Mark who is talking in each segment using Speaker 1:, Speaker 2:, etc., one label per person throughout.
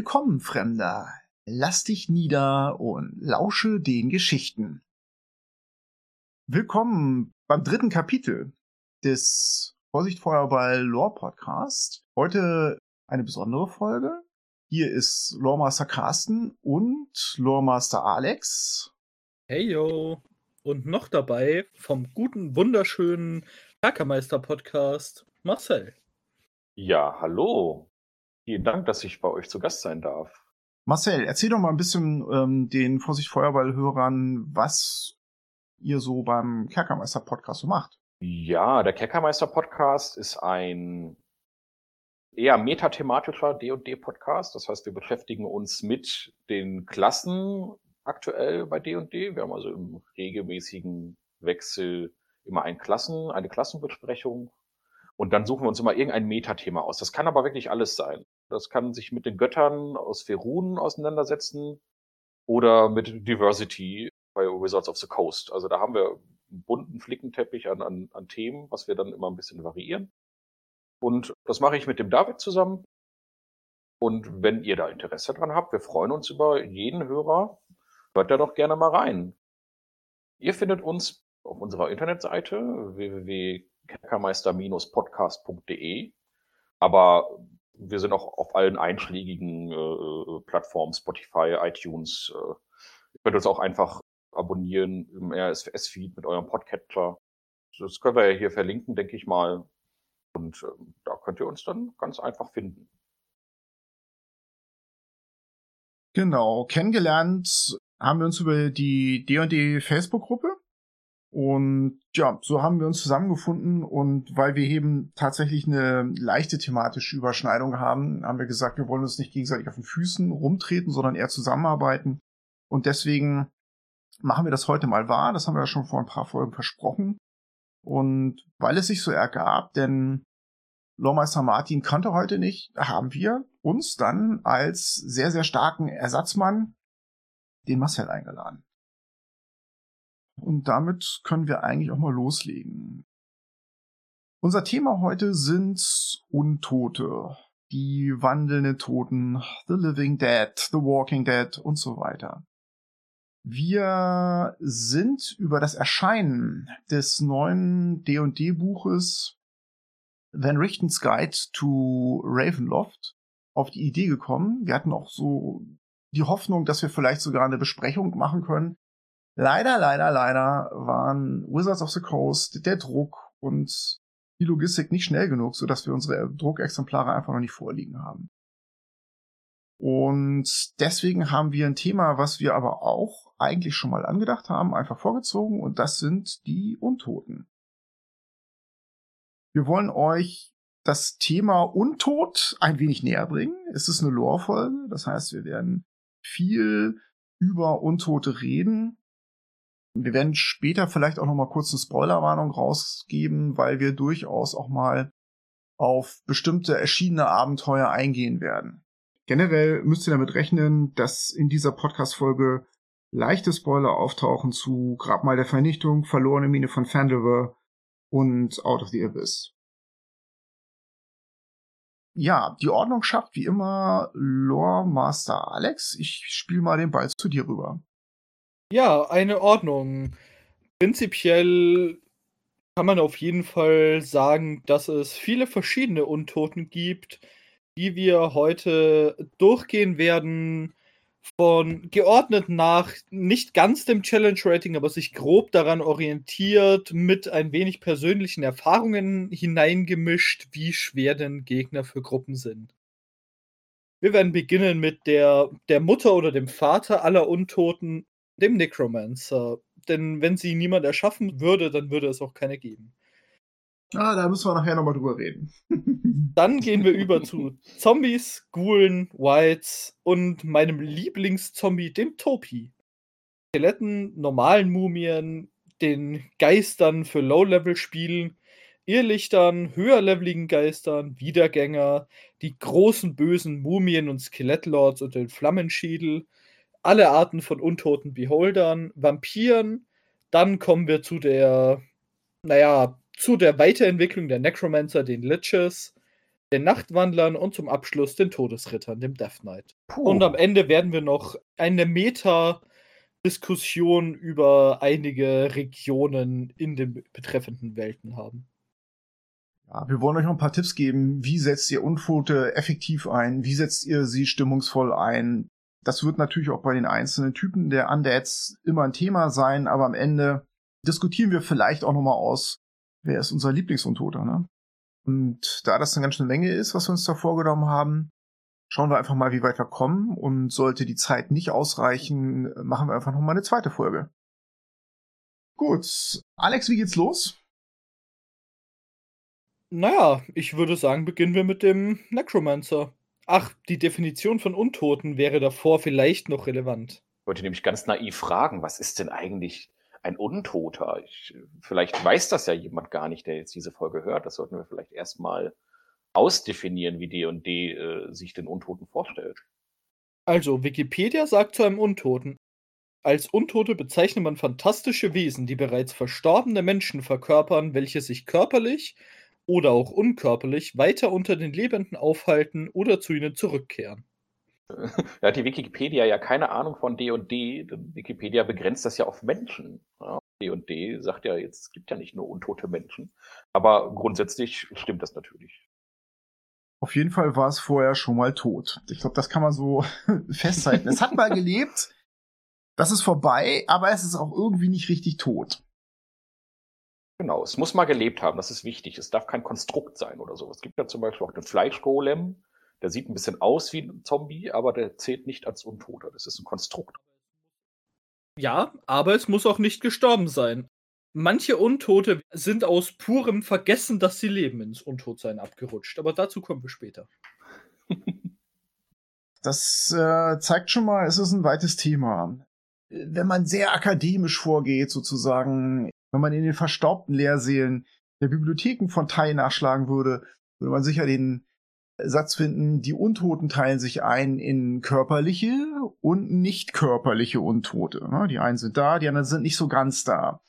Speaker 1: Willkommen, Fremder. Lass dich nieder und lausche den Geschichten. Willkommen beim dritten Kapitel des Vorsicht Feuerball Lore Podcast. Heute eine besondere Folge. Hier ist Loremaster Carsten und Loremaster Alex.
Speaker 2: Hey yo! Und noch dabei vom guten, wunderschönen Kerkermeister Podcast Marcel.
Speaker 3: Ja, hallo. Vielen Dank, dass ich bei euch zu Gast sein darf.
Speaker 1: Marcel, erzähl doch mal ein bisschen ähm, den Vorsicht Feuerball-Hörern, was ihr so beim Kerkermeister-Podcast so macht.
Speaker 3: Ja, der Kerkermeister-Podcast ist ein eher metathematischer D&D-Podcast. Das heißt, wir beschäftigen uns mit den Klassen aktuell bei D&D. Wir haben also im regelmäßigen Wechsel immer ein Klassen, eine Klassenbesprechung und dann suchen wir uns immer irgendein Metathema aus. Das kann aber wirklich alles sein. Das kann sich mit den Göttern aus Ferun auseinandersetzen oder mit Diversity bei Wizards of the Coast. Also da haben wir einen bunten Flickenteppich an, an, an Themen, was wir dann immer ein bisschen variieren. Und das mache ich mit dem David zusammen. Und wenn ihr da Interesse dran habt, wir freuen uns über jeden Hörer. Hört da doch gerne mal rein. Ihr findet uns auf unserer Internetseite www kerkermeister-podcast.de. Aber wir sind auch auf allen einschlägigen äh, Plattformen, Spotify, iTunes. Äh, ihr könnt uns auch einfach abonnieren im RSS-Feed mit eurem Podcatcher. Das können wir ja hier verlinken, denke ich mal. Und äh, da könnt ihr uns dann ganz einfach finden.
Speaker 1: Genau, kennengelernt haben wir uns über die D&D Facebook-Gruppe. Und ja, so haben wir uns zusammengefunden und weil wir eben tatsächlich eine leichte thematische Überschneidung haben, haben wir gesagt, wir wollen uns nicht gegenseitig auf den Füßen rumtreten, sondern eher zusammenarbeiten. Und deswegen machen wir das heute mal wahr. Das haben wir ja schon vor ein paar Folgen versprochen. Und weil es sich so ergab, denn Lormeister Martin kannte heute nicht, haben wir uns dann als sehr, sehr starken Ersatzmann den Marcel eingeladen. Und damit können wir eigentlich auch mal loslegen. Unser Thema heute sind Untote, die wandelnden Toten, The Living Dead, The Walking Dead und so weiter. Wir sind über das Erscheinen des neuen D&D Buches Van Richten's Guide to Ravenloft auf die Idee gekommen. Wir hatten auch so die Hoffnung, dass wir vielleicht sogar eine Besprechung machen können, Leider, leider, leider waren Wizards of the Coast, der Druck und die Logistik nicht schnell genug, sodass wir unsere Druckexemplare einfach noch nicht vorliegen haben. Und deswegen haben wir ein Thema, was wir aber auch eigentlich schon mal angedacht haben, einfach vorgezogen, und das sind die Untoten. Wir wollen euch das Thema Untod ein wenig näher bringen. Es ist eine Lore-Folge, das heißt, wir werden viel über Untote reden, wir werden später vielleicht auch noch mal kurz eine Spoilerwarnung rausgeben, weil wir durchaus auch mal auf bestimmte erschienene Abenteuer eingehen werden. Generell müsst ihr damit rechnen, dass in dieser Podcast-Folge leichte Spoiler auftauchen zu Grabmal der Vernichtung, Verlorene Mine von Fandelver und Out of the Abyss. Ja, die Ordnung schafft wie immer Lore Master Alex. Ich spiele mal den Ball zu dir rüber.
Speaker 2: Ja, eine Ordnung. Prinzipiell kann man auf jeden Fall sagen, dass es viele verschiedene Untoten gibt, die wir heute durchgehen werden. Von geordnet nach nicht ganz dem Challenge-Rating, aber sich grob daran orientiert, mit ein wenig persönlichen Erfahrungen hineingemischt, wie schwer denn Gegner für Gruppen sind. Wir werden beginnen mit der, der Mutter oder dem Vater aller Untoten, dem Necromancer. Denn wenn sie niemand erschaffen würde, dann würde es auch keine geben.
Speaker 1: Ah, da müssen wir nachher nochmal drüber reden.
Speaker 2: Dann gehen wir über zu Zombies, Ghoulen, Whites und meinem Lieblingszombie, dem Topi. Skeletten, normalen Mumien, den Geistern für Low-Level-Spielen, Irrlichtern, höherleveligen Geistern, Wiedergänger, die großen bösen Mumien und Skelettlords und den Flammenschädel, alle Arten von untoten Beholdern, Vampiren. Dann kommen wir zu der, naja, zu der Weiterentwicklung der Necromancer, den Liches. den Nachtwandlern und zum Abschluss den Todesrittern, dem Death Knight. Puh. Und am Ende werden wir noch eine Meta-Diskussion über einige Regionen in den betreffenden Welten haben.
Speaker 1: Ja, wir wollen euch noch ein paar Tipps geben. Wie setzt ihr Unfote effektiv ein? Wie setzt ihr sie stimmungsvoll ein? Das wird natürlich auch bei den einzelnen Typen der Undeads immer ein Thema sein, aber am Ende diskutieren wir vielleicht auch nochmal aus, wer ist unser Lieblingsuntoter, ne? Und da das eine ganz schöne Länge ist, was wir uns da vorgenommen haben, schauen wir einfach mal, wie weit wir kommen. Und sollte die Zeit nicht ausreichen, machen wir einfach nochmal eine zweite Folge. Gut. Alex, wie geht's los?
Speaker 2: Naja, ich würde sagen, beginnen wir mit dem Necromancer. Ach, die Definition von Untoten wäre davor vielleicht noch relevant.
Speaker 3: Ich wollte nämlich ganz naiv fragen, was ist denn eigentlich ein Untoter? Ich, vielleicht weiß das ja jemand gar nicht, der jetzt diese Folge hört. Das sollten wir vielleicht erstmal ausdefinieren, wie D&D äh, sich den Untoten vorstellt.
Speaker 2: Also, Wikipedia sagt zu einem Untoten, als Untote bezeichnet man fantastische Wesen, die bereits verstorbene Menschen verkörpern, welche sich körperlich, oder auch unkörperlich weiter unter den Lebenden aufhalten oder zu ihnen zurückkehren.
Speaker 3: Da hat die Wikipedia ja keine Ahnung von D&D. Wikipedia begrenzt das ja auf Menschen. D&D ja, sagt ja jetzt, es gibt ja nicht nur untote Menschen. Aber grundsätzlich stimmt das natürlich.
Speaker 1: Auf jeden Fall war es vorher schon mal tot. Ich glaube, das kann man so festhalten. es hat mal gelebt, das ist vorbei, aber es ist auch irgendwie nicht richtig tot.
Speaker 3: Genau, es muss mal gelebt haben, das ist wichtig. Es darf kein Konstrukt sein oder so. Es gibt ja zum Beispiel auch den Fleischgolem, der sieht ein bisschen aus wie ein Zombie, aber der zählt nicht als Untoter. Das ist ein Konstrukt.
Speaker 2: Ja, aber es muss auch nicht gestorben sein. Manche Untote sind aus purem Vergessen, dass sie leben, ins Untotsein abgerutscht. Aber dazu kommen wir später.
Speaker 1: Das äh, zeigt schon mal, es ist ein weites Thema. Wenn man sehr akademisch vorgeht, sozusagen, wenn man in den verstaubten Lehrsälen der Bibliotheken von Tai nachschlagen würde, würde man sicher den Satz finden, die Untoten teilen sich ein in körperliche und nicht körperliche Untote. Ne? Die einen sind da, die anderen sind nicht so ganz da.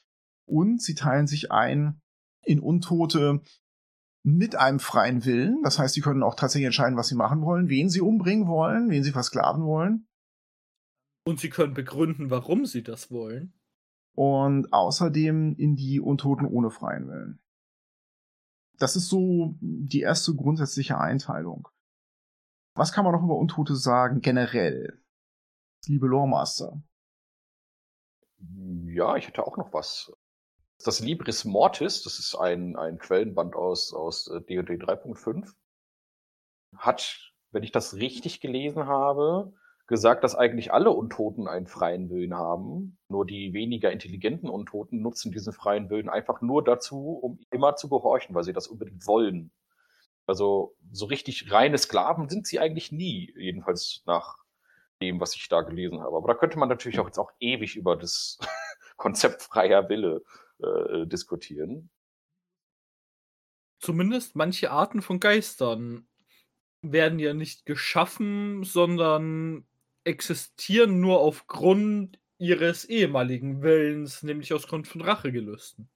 Speaker 1: Und sie teilen sich ein in Untote mit einem freien Willen. Das heißt, sie können auch tatsächlich entscheiden, was sie machen wollen, wen sie umbringen wollen, wen sie versklaven wollen.
Speaker 2: Und sie können begründen, warum sie das wollen
Speaker 1: und außerdem in die Untoten ohne freien Willen. Das ist so die erste grundsätzliche Einteilung. Was kann man noch über Untote sagen, generell? Liebe Loremaster.
Speaker 3: Ja, ich hätte auch noch was. Das Libris Mortis, das ist ein, ein Quellenband aus, aus D&D 3.5, hat, wenn ich das richtig gelesen habe, gesagt, dass eigentlich alle Untoten einen freien Willen haben. Nur die weniger intelligenten Untoten nutzen diesen freien Willen einfach nur dazu, um immer zu gehorchen, weil sie das unbedingt wollen. Also so richtig reine Sklaven sind sie eigentlich nie, jedenfalls nach dem, was ich da gelesen habe. Aber da könnte man natürlich auch jetzt auch ewig über das Konzept freier Wille äh, diskutieren.
Speaker 2: Zumindest manche Arten von Geistern werden ja nicht geschaffen, sondern existieren nur aufgrund ihres ehemaligen Willens, nämlich aus Grund von Rachegelüsten.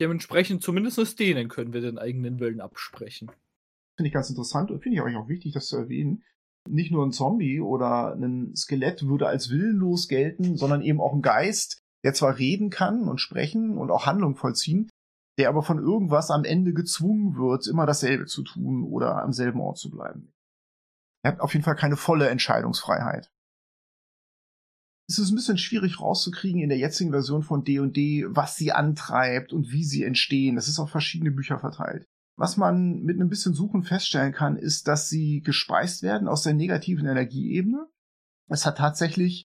Speaker 2: Dementsprechend zumindest denen können wir den eigenen Willen absprechen.
Speaker 1: Finde ich ganz interessant und finde ich auch wichtig, das zu erwähnen. Nicht nur ein Zombie oder ein Skelett würde als willenlos gelten, sondern eben auch ein Geist, der zwar reden kann und sprechen und auch Handlung vollziehen, der aber von irgendwas am Ende gezwungen wird, immer dasselbe zu tun oder am selben Ort zu bleiben. Er hat auf jeden Fall keine volle Entscheidungsfreiheit ist es ein bisschen schwierig rauszukriegen in der jetzigen Version von D&D, was sie antreibt und wie sie entstehen. Das ist auf verschiedene Bücher verteilt. Was man mit einem bisschen Suchen feststellen kann, ist, dass sie gespeist werden aus der negativen Energieebene. Es hat tatsächlich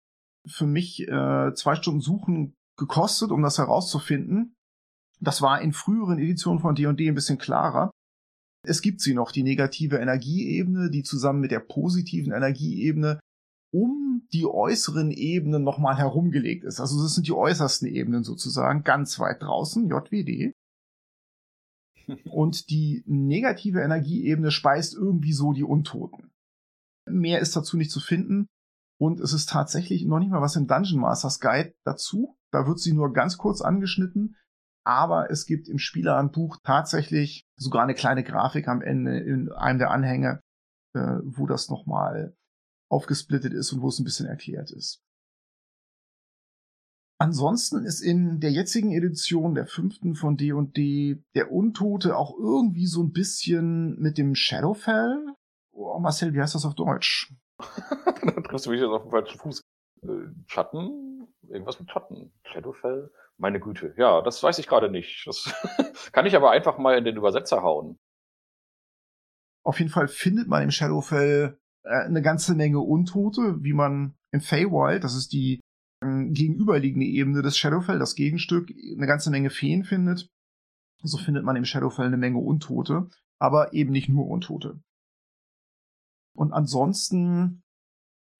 Speaker 1: für mich äh, zwei Stunden Suchen gekostet, um das herauszufinden. Das war in früheren Editionen von D&D ein bisschen klarer. Es gibt sie noch, die negative Energieebene, die zusammen mit der positiven Energieebene um die äußeren Ebenen nochmal herumgelegt ist. Also das sind die äußersten Ebenen sozusagen, ganz weit draußen, JWD. Und die negative Energieebene speist irgendwie so die Untoten. Mehr ist dazu nicht zu finden. Und es ist tatsächlich noch nicht mal was im Dungeon Masters Guide dazu. Da wird sie nur ganz kurz angeschnitten. Aber es gibt im Spielerhandbuch tatsächlich sogar eine kleine Grafik am Ende in einem der Anhänge, äh, wo das nochmal aufgesplittet ist und wo es ein bisschen erklärt ist. Ansonsten ist in der jetzigen Edition der fünften von D&D der Untote auch irgendwie so ein bisschen mit dem Shadowfell. Oh, Marcel, wie heißt das auf Deutsch?
Speaker 3: da triffst du mich jetzt auf den falschen Fuß. Äh, Schatten? Irgendwas mit Schatten. Shadowfell? Meine Güte. Ja, das weiß ich gerade nicht. Das kann ich aber einfach mal in den Übersetzer hauen.
Speaker 1: Auf jeden Fall findet man im Shadowfell eine ganze Menge Untote, wie man im Feywild, das ist die gegenüberliegende Ebene des Shadowfell, das Gegenstück, eine ganze Menge Feen findet. So findet man im Shadowfell eine Menge Untote, aber eben nicht nur Untote. Und ansonsten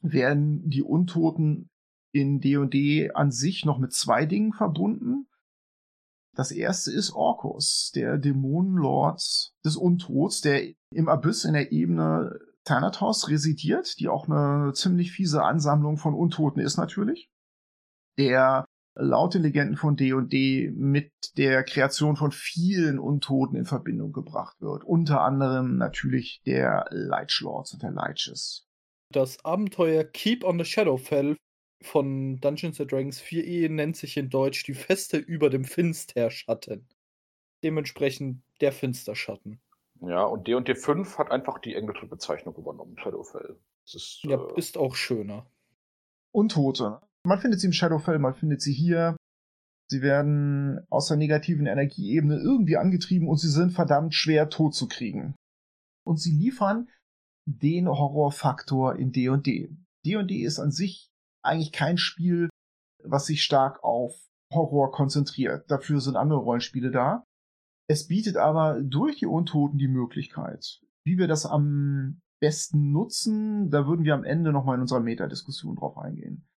Speaker 1: werden die Untoten in D&D an sich noch mit zwei Dingen verbunden. Das erste ist Orkus, der Dämonenlord des Untots, der im Abyss in der Ebene Thanatos residiert, die auch eine ziemlich fiese Ansammlung von Untoten ist natürlich der laut den Legenden von D&D mit der Kreation von vielen Untoten in Verbindung gebracht wird. Unter anderem natürlich der Lords und der Liches.
Speaker 2: Das Abenteuer Keep on the Shadowfell von Dungeons Dragons 4e nennt sich in Deutsch die Feste über dem Finsterschatten. Dementsprechend der Finsterschatten.
Speaker 3: Ja, und D&D 5 hat einfach die englische Bezeichnung übernommen, Shadowfell.
Speaker 2: Das ist, ja, äh, ist auch schöner.
Speaker 1: Untote. Man findet sie im Shadowfell, man findet sie hier. Sie werden aus der negativen Energieebene irgendwie angetrieben und sie sind verdammt schwer tot zu kriegen. Und sie liefern den Horrorfaktor in D&D. D&D ist an sich eigentlich kein Spiel, was sich stark auf Horror konzentriert. Dafür sind andere Rollenspiele da. Es bietet aber durch die Untoten die Möglichkeit, wie wir das am besten nutzen, da würden wir am Ende nochmal in unserer Metadiskussion drauf eingehen.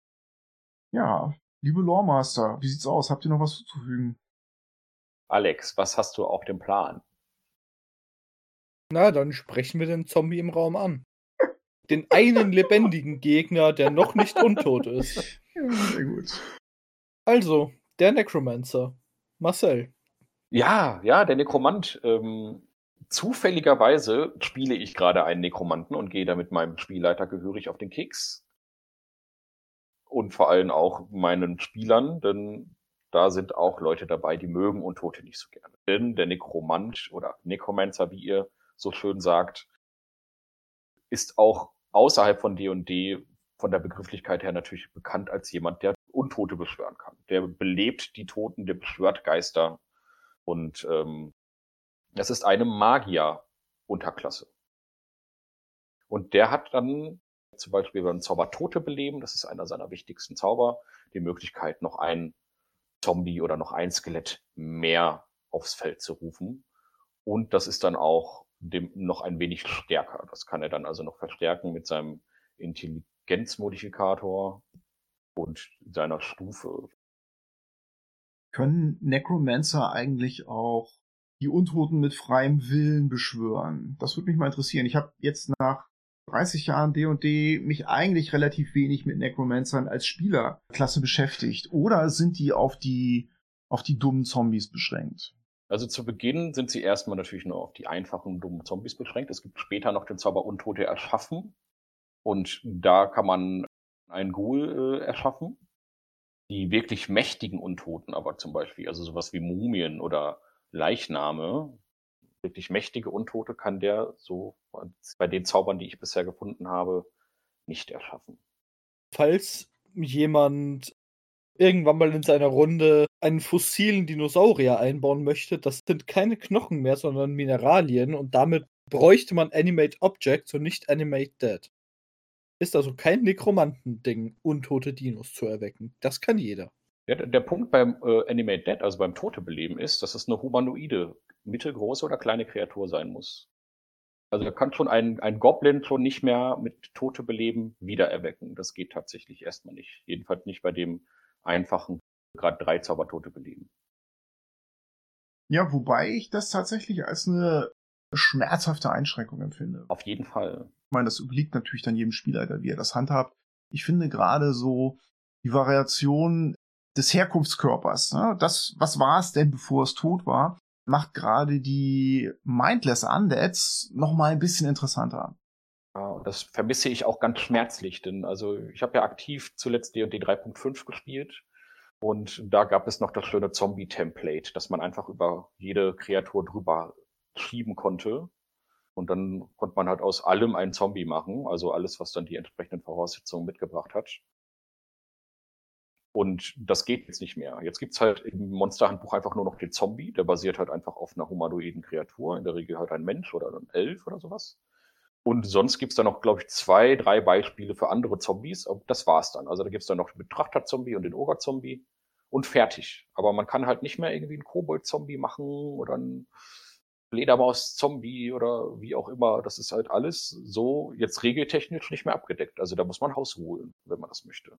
Speaker 1: Ja, liebe Loremaster, wie sieht's aus? Habt ihr noch was zuzufügen?
Speaker 3: Alex, was hast du auf dem Plan?
Speaker 2: Na, dann sprechen wir den Zombie im Raum an. Den einen lebendigen Gegner, der noch nicht untot ist.
Speaker 1: Ja, sehr gut.
Speaker 2: Also, der Necromancer. Marcel.
Speaker 3: Ja, ja, der Nekromant. Ähm, zufälligerweise spiele ich gerade einen Nekromanten und gehe da mit meinem Spielleiter gehörig auf den Keks und vor allem auch meinen Spielern, denn da sind auch Leute dabei, die mögen Untote nicht so gerne. Denn der Nekromant oder Necromancer, wie ihr so schön sagt, ist auch außerhalb von D&D von der Begrifflichkeit her natürlich bekannt als jemand, der Untote beschwören kann. Der belebt die Toten, der beschwört Geister und ähm, das ist eine Magier-Unterklasse. Und der hat dann zum Beispiel beim Zauber Tote beleben, das ist einer seiner wichtigsten Zauber, die Möglichkeit, noch ein Zombie oder noch ein Skelett mehr aufs Feld zu rufen. Und das ist dann auch dem noch ein wenig stärker. Das kann er dann also noch verstärken mit seinem Intelligenzmodifikator und seiner Stufe.
Speaker 1: Können Necromancer eigentlich auch die Untoten mit freiem Willen beschwören? Das würde mich mal interessieren. Ich habe jetzt nach 30 Jahren D&D mich eigentlich relativ wenig mit Necromancern als Spielerklasse beschäftigt. Oder sind die auf die, auf die dummen Zombies beschränkt?
Speaker 3: Also zu Beginn sind sie erstmal natürlich nur auf die einfachen, dummen Zombies beschränkt. Es gibt später noch den Zauber Untote erschaffen. Und da kann man einen Ghoul äh, erschaffen. Die wirklich mächtigen Untoten aber zum Beispiel, also sowas wie Mumien oder Leichname, wirklich mächtige Untote kann der so bei den Zaubern, die ich bisher gefunden habe, nicht erschaffen.
Speaker 2: Falls jemand irgendwann mal in seiner Runde einen fossilen Dinosaurier einbauen möchte, das sind keine Knochen mehr, sondern Mineralien und damit bräuchte man Animate Objects und nicht Animate Dead. Ist also kein Nekromantending, untote Dinos zu erwecken. Das kann jeder.
Speaker 3: Ja, der Punkt beim äh, Animate Dead, also beim Tote beleben, ist, dass es eine humanoide mittelgroße oder kleine Kreatur sein muss. Also da kann schon ein, ein Goblin schon nicht mehr mit Tote beleben wiedererwecken. Das geht tatsächlich erstmal nicht. Jedenfalls nicht bei dem einfachen, gerade drei Zaubertote beleben.
Speaker 1: Ja, wobei ich das tatsächlich als eine schmerzhafte Einschränkung empfinde.
Speaker 3: Auf jeden Fall.
Speaker 1: Ich meine, das obliegt natürlich dann jedem Spieler, wie er das handhabt. Ich finde gerade so die Variation des Herkunftskörpers. Ne? Das, was war es denn, bevor es tot war, macht gerade die Mindless Undeads noch mal ein bisschen interessanter.
Speaker 3: Ja, das vermisse ich auch ganz schmerzlich, denn also ich habe ja aktiv zuletzt D&D 3.5 gespielt und da gab es noch das schöne Zombie-Template, dass man einfach über jede Kreatur drüber schieben konnte und dann konnte man halt aus allem einen Zombie machen, also alles, was dann die entsprechenden Voraussetzungen mitgebracht hat. Und das geht jetzt nicht mehr. Jetzt gibt's halt im Monsterhandbuch einfach nur noch den Zombie, der basiert halt einfach auf einer humanoiden Kreatur, in der Regel halt ein Mensch oder ein Elf oder sowas. Und sonst gibt's da noch, glaube ich, zwei, drei Beispiele für andere Zombies. Das war's dann. Also da gibt's dann noch den Betrachter-Zombie und den Ogre-Zombie und fertig. Aber man kann halt nicht mehr irgendwie einen Kobold-Zombie machen oder einen Fledermaus-Zombie oder wie auch immer. Das ist halt alles so jetzt regeltechnisch nicht mehr abgedeckt. Also da muss man Haus holen, wenn man das möchte.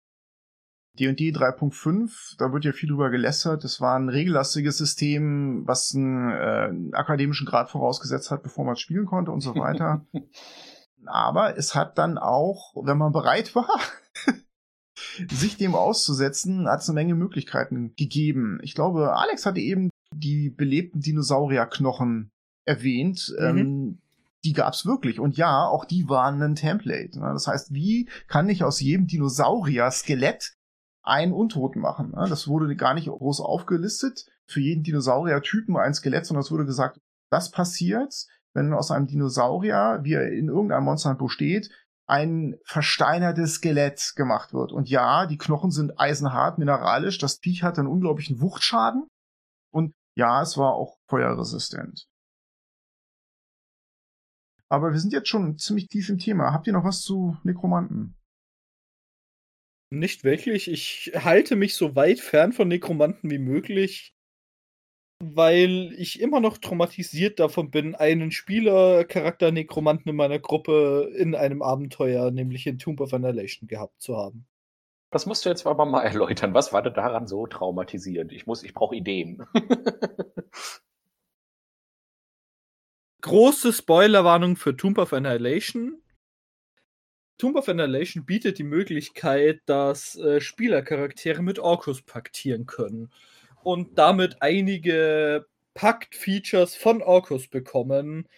Speaker 1: D&D 3.5, da wird ja viel drüber gelästert. Das war ein regellastiges System, was einen, äh, einen akademischen Grad vorausgesetzt hat, bevor man spielen konnte und so weiter. Aber es hat dann auch, wenn man bereit war, sich dem auszusetzen, hat es eine Menge Möglichkeiten gegeben. Ich glaube, Alex hatte eben die belebten Dinosaurierknochen erwähnt. Mhm. Ähm, die gab's wirklich. Und ja, auch die waren ein Template. Ne? Das heißt, wie kann ich aus jedem Dinosaurier-Skelett einen Untoten machen. Ne? Das wurde gar nicht groß aufgelistet. Für jeden Dinosaurier-Typen ein Skelett, sondern es wurde gesagt, das passiert, wenn aus einem Dinosaurier, wie er in irgendeinem Monsterhandbuch steht, ein versteinertes Skelett gemacht wird. Und ja, die Knochen sind eisenhart, mineralisch. Das Viech hat einen unglaublichen Wuchtschaden. Und ja, es war auch feuerresistent. Aber wir sind jetzt schon ziemlich tief im Thema. Habt ihr noch was zu Nekromanten?
Speaker 2: Nicht wirklich. Ich halte mich so weit fern von Nekromanten wie möglich, weil ich immer noch traumatisiert davon bin, einen Spielercharakter Nekromanten in meiner Gruppe in einem Abenteuer, nämlich in Tomb of Annihilation, gehabt zu haben.
Speaker 3: Das musst du jetzt aber mal erläutern. Was war denn daran so traumatisierend? Ich muss, ich brauche Ideen.
Speaker 2: Große Spoilerwarnung für Tomb of Annihilation. Tomb of Annihilation bietet die Möglichkeit, dass äh, Spielercharaktere mit Orkus paktieren können und damit einige Pakt-Features von Orkus bekommen,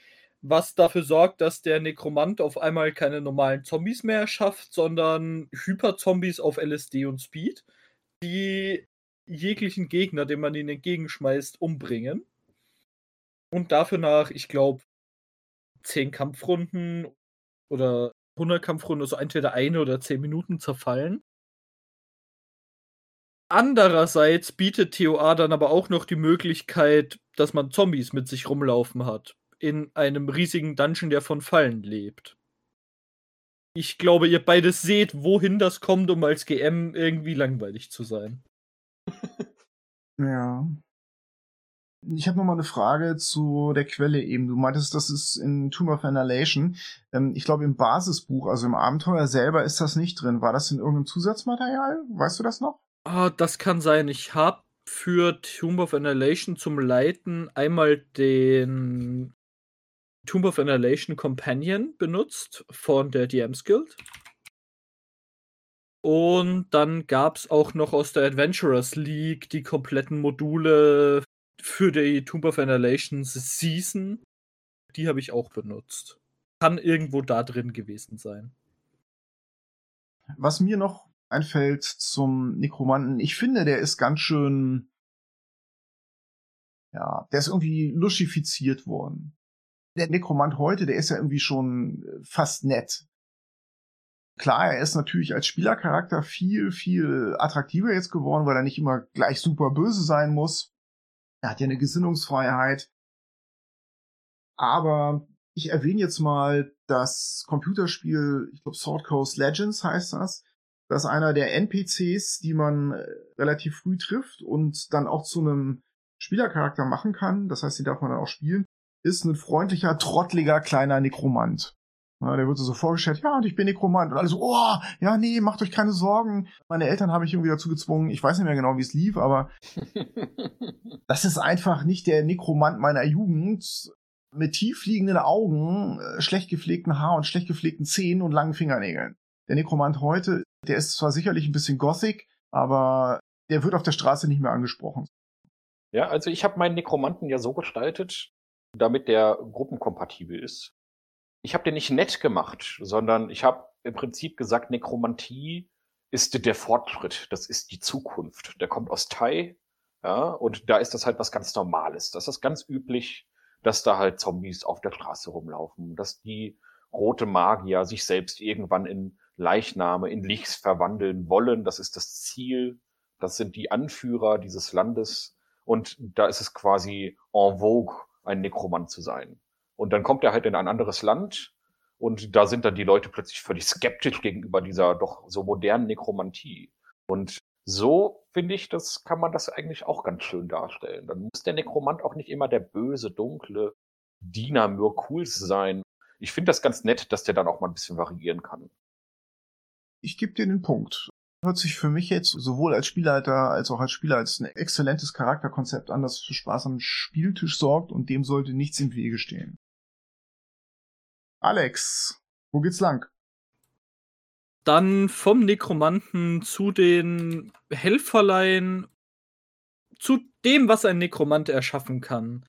Speaker 2: was dafür sorgt, dass der Nekromant auf einmal keine normalen Zombies mehr erschafft, sondern Hyper-Zombies auf LSD und Speed, die jeglichen Gegner, den man ihnen entgegenschmeißt, umbringen. Und dafür nach, ich glaube, zehn Kampfrunden oder 100 Kampfrunden so entweder eine oder zehn Minuten zerfallen. Andererseits bietet TOA dann aber auch noch die Möglichkeit, dass man Zombies mit sich rumlaufen hat. In einem riesigen Dungeon, der von Fallen lebt. Ich glaube, ihr beide seht, wohin das kommt, um als GM irgendwie langweilig zu sein.
Speaker 1: ja. Ich habe noch mal eine Frage zu der Quelle eben. Du meintest, das ist in Tomb of Annihilation. Ähm, ich glaube, im Basisbuch, also im Abenteuer selber, ist das nicht drin. War das in irgendeinem Zusatzmaterial? Weißt du das noch?
Speaker 2: Ah, das kann sein. Ich habe für Tomb of Annihilation zum Leiten einmal den Tomb of Annihilation Companion benutzt von der DMs Guild. Und dann gab es auch noch aus der Adventurers League die kompletten Module für die Tomb of Annihilation Season. Die habe ich auch benutzt. Kann irgendwo da drin gewesen sein.
Speaker 1: Was mir noch einfällt zum Nekromanten, ich finde, der ist ganz schön. Ja, der ist irgendwie luschifiziert worden. Der Nekromant heute, der ist ja irgendwie schon fast nett. Klar, er ist natürlich als Spielercharakter viel, viel attraktiver jetzt geworden, weil er nicht immer gleich super böse sein muss. Er hat ja eine Gesinnungsfreiheit. Aber ich erwähne jetzt mal das Computerspiel, ich glaube Sword Coast Legends heißt das. Das ist einer der NPCs, die man äh, relativ früh trifft und dann auch zu einem Spielercharakter machen kann. Das heißt, den darf man dann auch spielen. Ist ein freundlicher, trottliger, kleiner Nekromant. Ja, der wird so vorgestellt, ja, und ich bin Nekromant. Und alle so, oh, ja, nee, macht euch keine Sorgen. Meine Eltern haben mich irgendwie dazu gezwungen. Ich weiß nicht mehr genau, wie es lief, aber das ist einfach nicht der Nekromant meiner Jugend mit tiefliegenden Augen, äh, schlecht gepflegten Haar und schlecht gepflegten Zähnen und langen Fingernägeln. Der Nekromant heute, der ist zwar sicherlich ein bisschen gothic, aber der wird auf der Straße nicht mehr angesprochen.
Speaker 3: Ja, also ich habe meinen Nekromanten ja so gestaltet, damit der gruppenkompatibel ist. Ich habe den nicht nett gemacht, sondern ich habe im Prinzip gesagt, Nekromantie ist der Fortschritt, das ist die Zukunft. Der kommt aus Thai, ja, und da ist das halt was ganz Normales. Das ist ganz üblich, dass da halt Zombies auf der Straße rumlaufen, dass die rote Magier sich selbst irgendwann in Leichname, in Lichs verwandeln wollen. Das ist das Ziel. Das sind die Anführer dieses Landes. Und da ist es quasi en vogue, ein Nekromant zu sein. Und dann kommt er halt in ein anderes Land und da sind dann die Leute plötzlich völlig skeptisch gegenüber dieser doch so modernen Nekromantie. Und so finde ich, das kann man das eigentlich auch ganz schön darstellen. Dann muss der Nekromant auch nicht immer der böse, dunkle Diener Myrkuls sein. Ich finde das ganz nett, dass der dann auch mal ein bisschen variieren kann.
Speaker 1: Ich gebe dir den Punkt. Hört sich für mich jetzt sowohl als Spielleiter als auch als Spieler als ein exzellentes Charakterkonzept an, das für Spaß am Spieltisch sorgt und dem sollte nichts im Wege stehen. Alex, wo geht's lang?
Speaker 2: Dann vom Nekromanten zu den Helferlein, zu dem, was ein Nekromant erschaffen kann.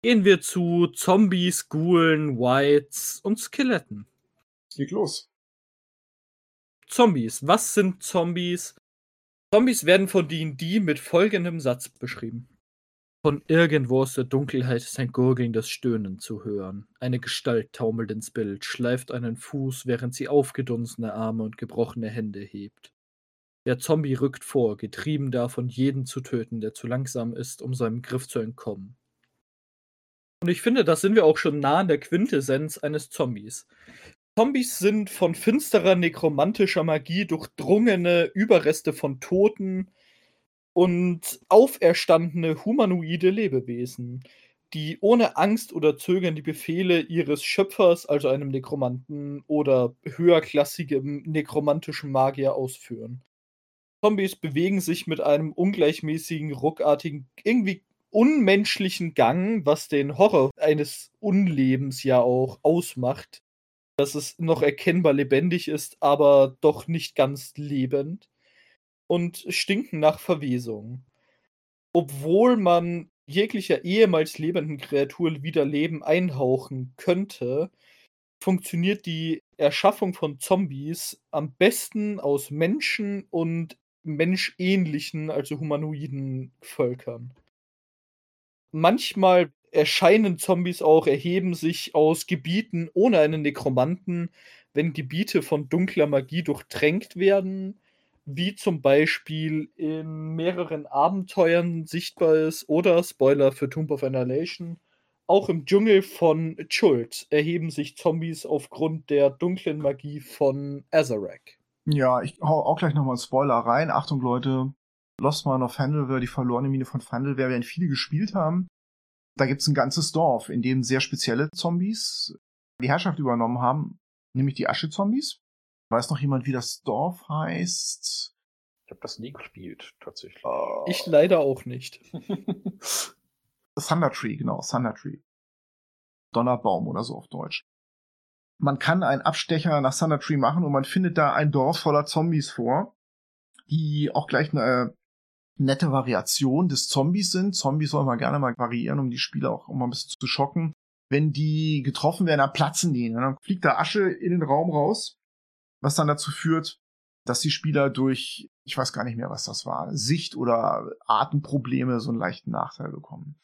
Speaker 2: Gehen wir zu Zombies, Ghoulen, Whites und Skeletten.
Speaker 1: Leg los.
Speaker 2: Zombies. Was sind Zombies? Zombies werden von D&D mit folgendem Satz beschrieben. Von irgendwo aus der Dunkelheit ist ein gurgelndes Stöhnen zu hören. Eine Gestalt taumelt ins Bild, schleift einen Fuß, während sie aufgedunsene Arme und gebrochene Hände hebt. Der Zombie rückt vor, getrieben davon, jeden zu töten, der zu langsam ist, um seinem Griff zu entkommen. Und ich finde, da sind wir auch schon nah an der Quintessenz eines Zombies. Zombies sind von finsterer nekromantischer Magie durchdrungene Überreste von Toten, und auferstandene humanoide Lebewesen, die ohne Angst oder Zögern die Befehle ihres Schöpfers, also einem Nekromanten oder höherklassigem nekromantischen Magier ausführen. Zombies bewegen sich mit einem ungleichmäßigen, ruckartigen, irgendwie unmenschlichen Gang, was den Horror eines Unlebens ja auch ausmacht, dass es noch erkennbar lebendig ist, aber doch nicht ganz lebend und stinken nach Verwesung. Obwohl man jeglicher ehemals lebenden Kreatur wieder Leben einhauchen könnte, funktioniert die Erschaffung von Zombies am besten aus Menschen und menschähnlichen, also humanoiden Völkern. Manchmal erscheinen Zombies auch, erheben sich aus Gebieten ohne einen Nekromanten, wenn Gebiete von dunkler Magie durchtränkt werden wie zum Beispiel in mehreren Abenteuern sichtbar ist oder Spoiler für Tomb of Annihilation. Auch im Dschungel von Chult erheben sich Zombies aufgrund der dunklen Magie von Azarek.
Speaker 1: Ja, ich hau auch gleich nochmal Spoiler rein. Achtung Leute, Lost Mine of Fandelware, die verlorene Mine von Fandelware, werden viele gespielt haben. Da gibt's ein ganzes Dorf, in dem sehr spezielle Zombies die Herrschaft übernommen haben, nämlich die Asche-Zombies. Weiß noch jemand, wie das Dorf heißt?
Speaker 3: Ich habe das nie gespielt, tatsächlich.
Speaker 2: Uh, ich leider auch nicht.
Speaker 1: Thunder Tree, genau, Thunder Tree. Donnerbaum oder so auf Deutsch. Man kann einen Abstecher nach Thunder Tree machen und man findet da ein Dorf voller Zombies vor, die auch gleich eine nette Variation des Zombies sind. Zombies soll man gerne mal variieren, um die Spieler auch mal ein bisschen zu schocken. Wenn die getroffen werden, dann platzen die. Dann fliegt da Asche in den Raum raus was dann dazu führt, dass die Spieler durch, ich weiß gar nicht mehr, was das war, Sicht- oder Atemprobleme so einen leichten Nachteil bekommen.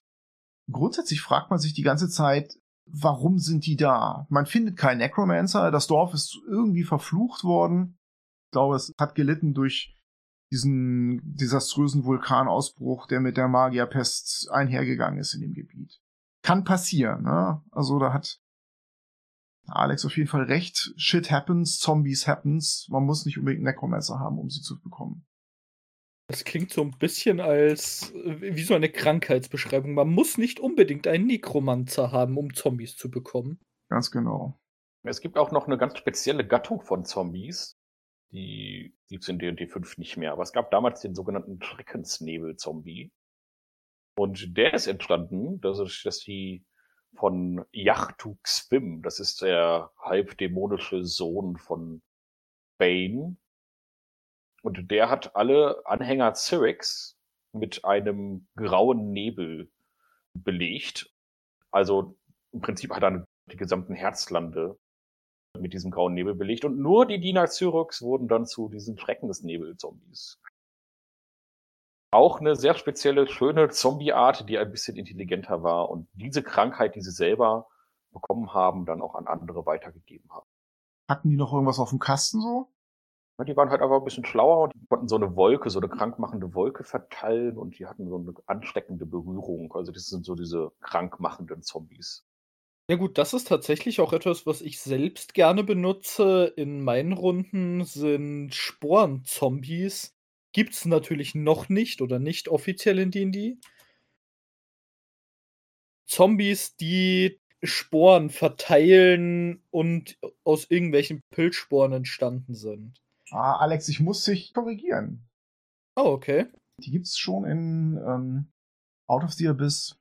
Speaker 1: Grundsätzlich fragt man sich die ganze Zeit, warum sind die da? Man findet keinen Necromancer, das Dorf ist irgendwie verflucht worden. Ich glaube, es hat gelitten durch diesen desaströsen Vulkanausbruch, der mit der Magierpest einhergegangen ist in dem Gebiet. Kann passieren, ne? Also da hat Alex auf jeden Fall recht. Shit happens, Zombies happens. Man muss nicht unbedingt Necromancer haben, um sie zu bekommen.
Speaker 2: Das klingt so ein bisschen als wie so eine Krankheitsbeschreibung. Man muss nicht unbedingt einen Nekromancer haben, um Zombies zu bekommen.
Speaker 1: Ganz genau.
Speaker 3: Es gibt auch noch eine ganz spezielle Gattung von Zombies. Die gibt es in D&D 5 nicht mehr. Aber es gab damals den sogenannten Schreckensnebel-Zombie. Und der ist entstanden, dass, dass die von Yachtuk Swim. Das ist der halbdämonische Sohn von Bane. Und der hat alle Anhänger Cyrix mit einem grauen Nebel belegt. Also im Prinzip hat er die gesamten Herzlande mit diesem grauen Nebel belegt und nur die Diener Cyrox wurden dann zu diesen Schrecken des Nebelzombies. Auch eine sehr spezielle, schöne Zombie-Art, die ein bisschen intelligenter war und diese Krankheit, die sie selber bekommen haben, dann auch an andere weitergegeben haben.
Speaker 1: Hatten die noch irgendwas auf dem Kasten so?
Speaker 3: Ja, die waren halt einfach ein bisschen schlauer und die konnten so eine Wolke, so eine krankmachende Wolke verteilen und die hatten so eine ansteckende Berührung. Also das sind so diese krankmachenden Zombies.
Speaker 2: Ja gut, das ist tatsächlich auch etwas, was ich selbst gerne benutze. In meinen Runden sind Sporen-Zombies. Gibt es natürlich noch nicht oder nicht offiziell in D&D. Zombies, die Sporen verteilen und aus irgendwelchen Pilzsporen entstanden sind.
Speaker 1: Ah, Alex, ich muss dich korrigieren.
Speaker 2: Oh, okay.
Speaker 1: Die gibt's schon in ähm, Out of the Abyss.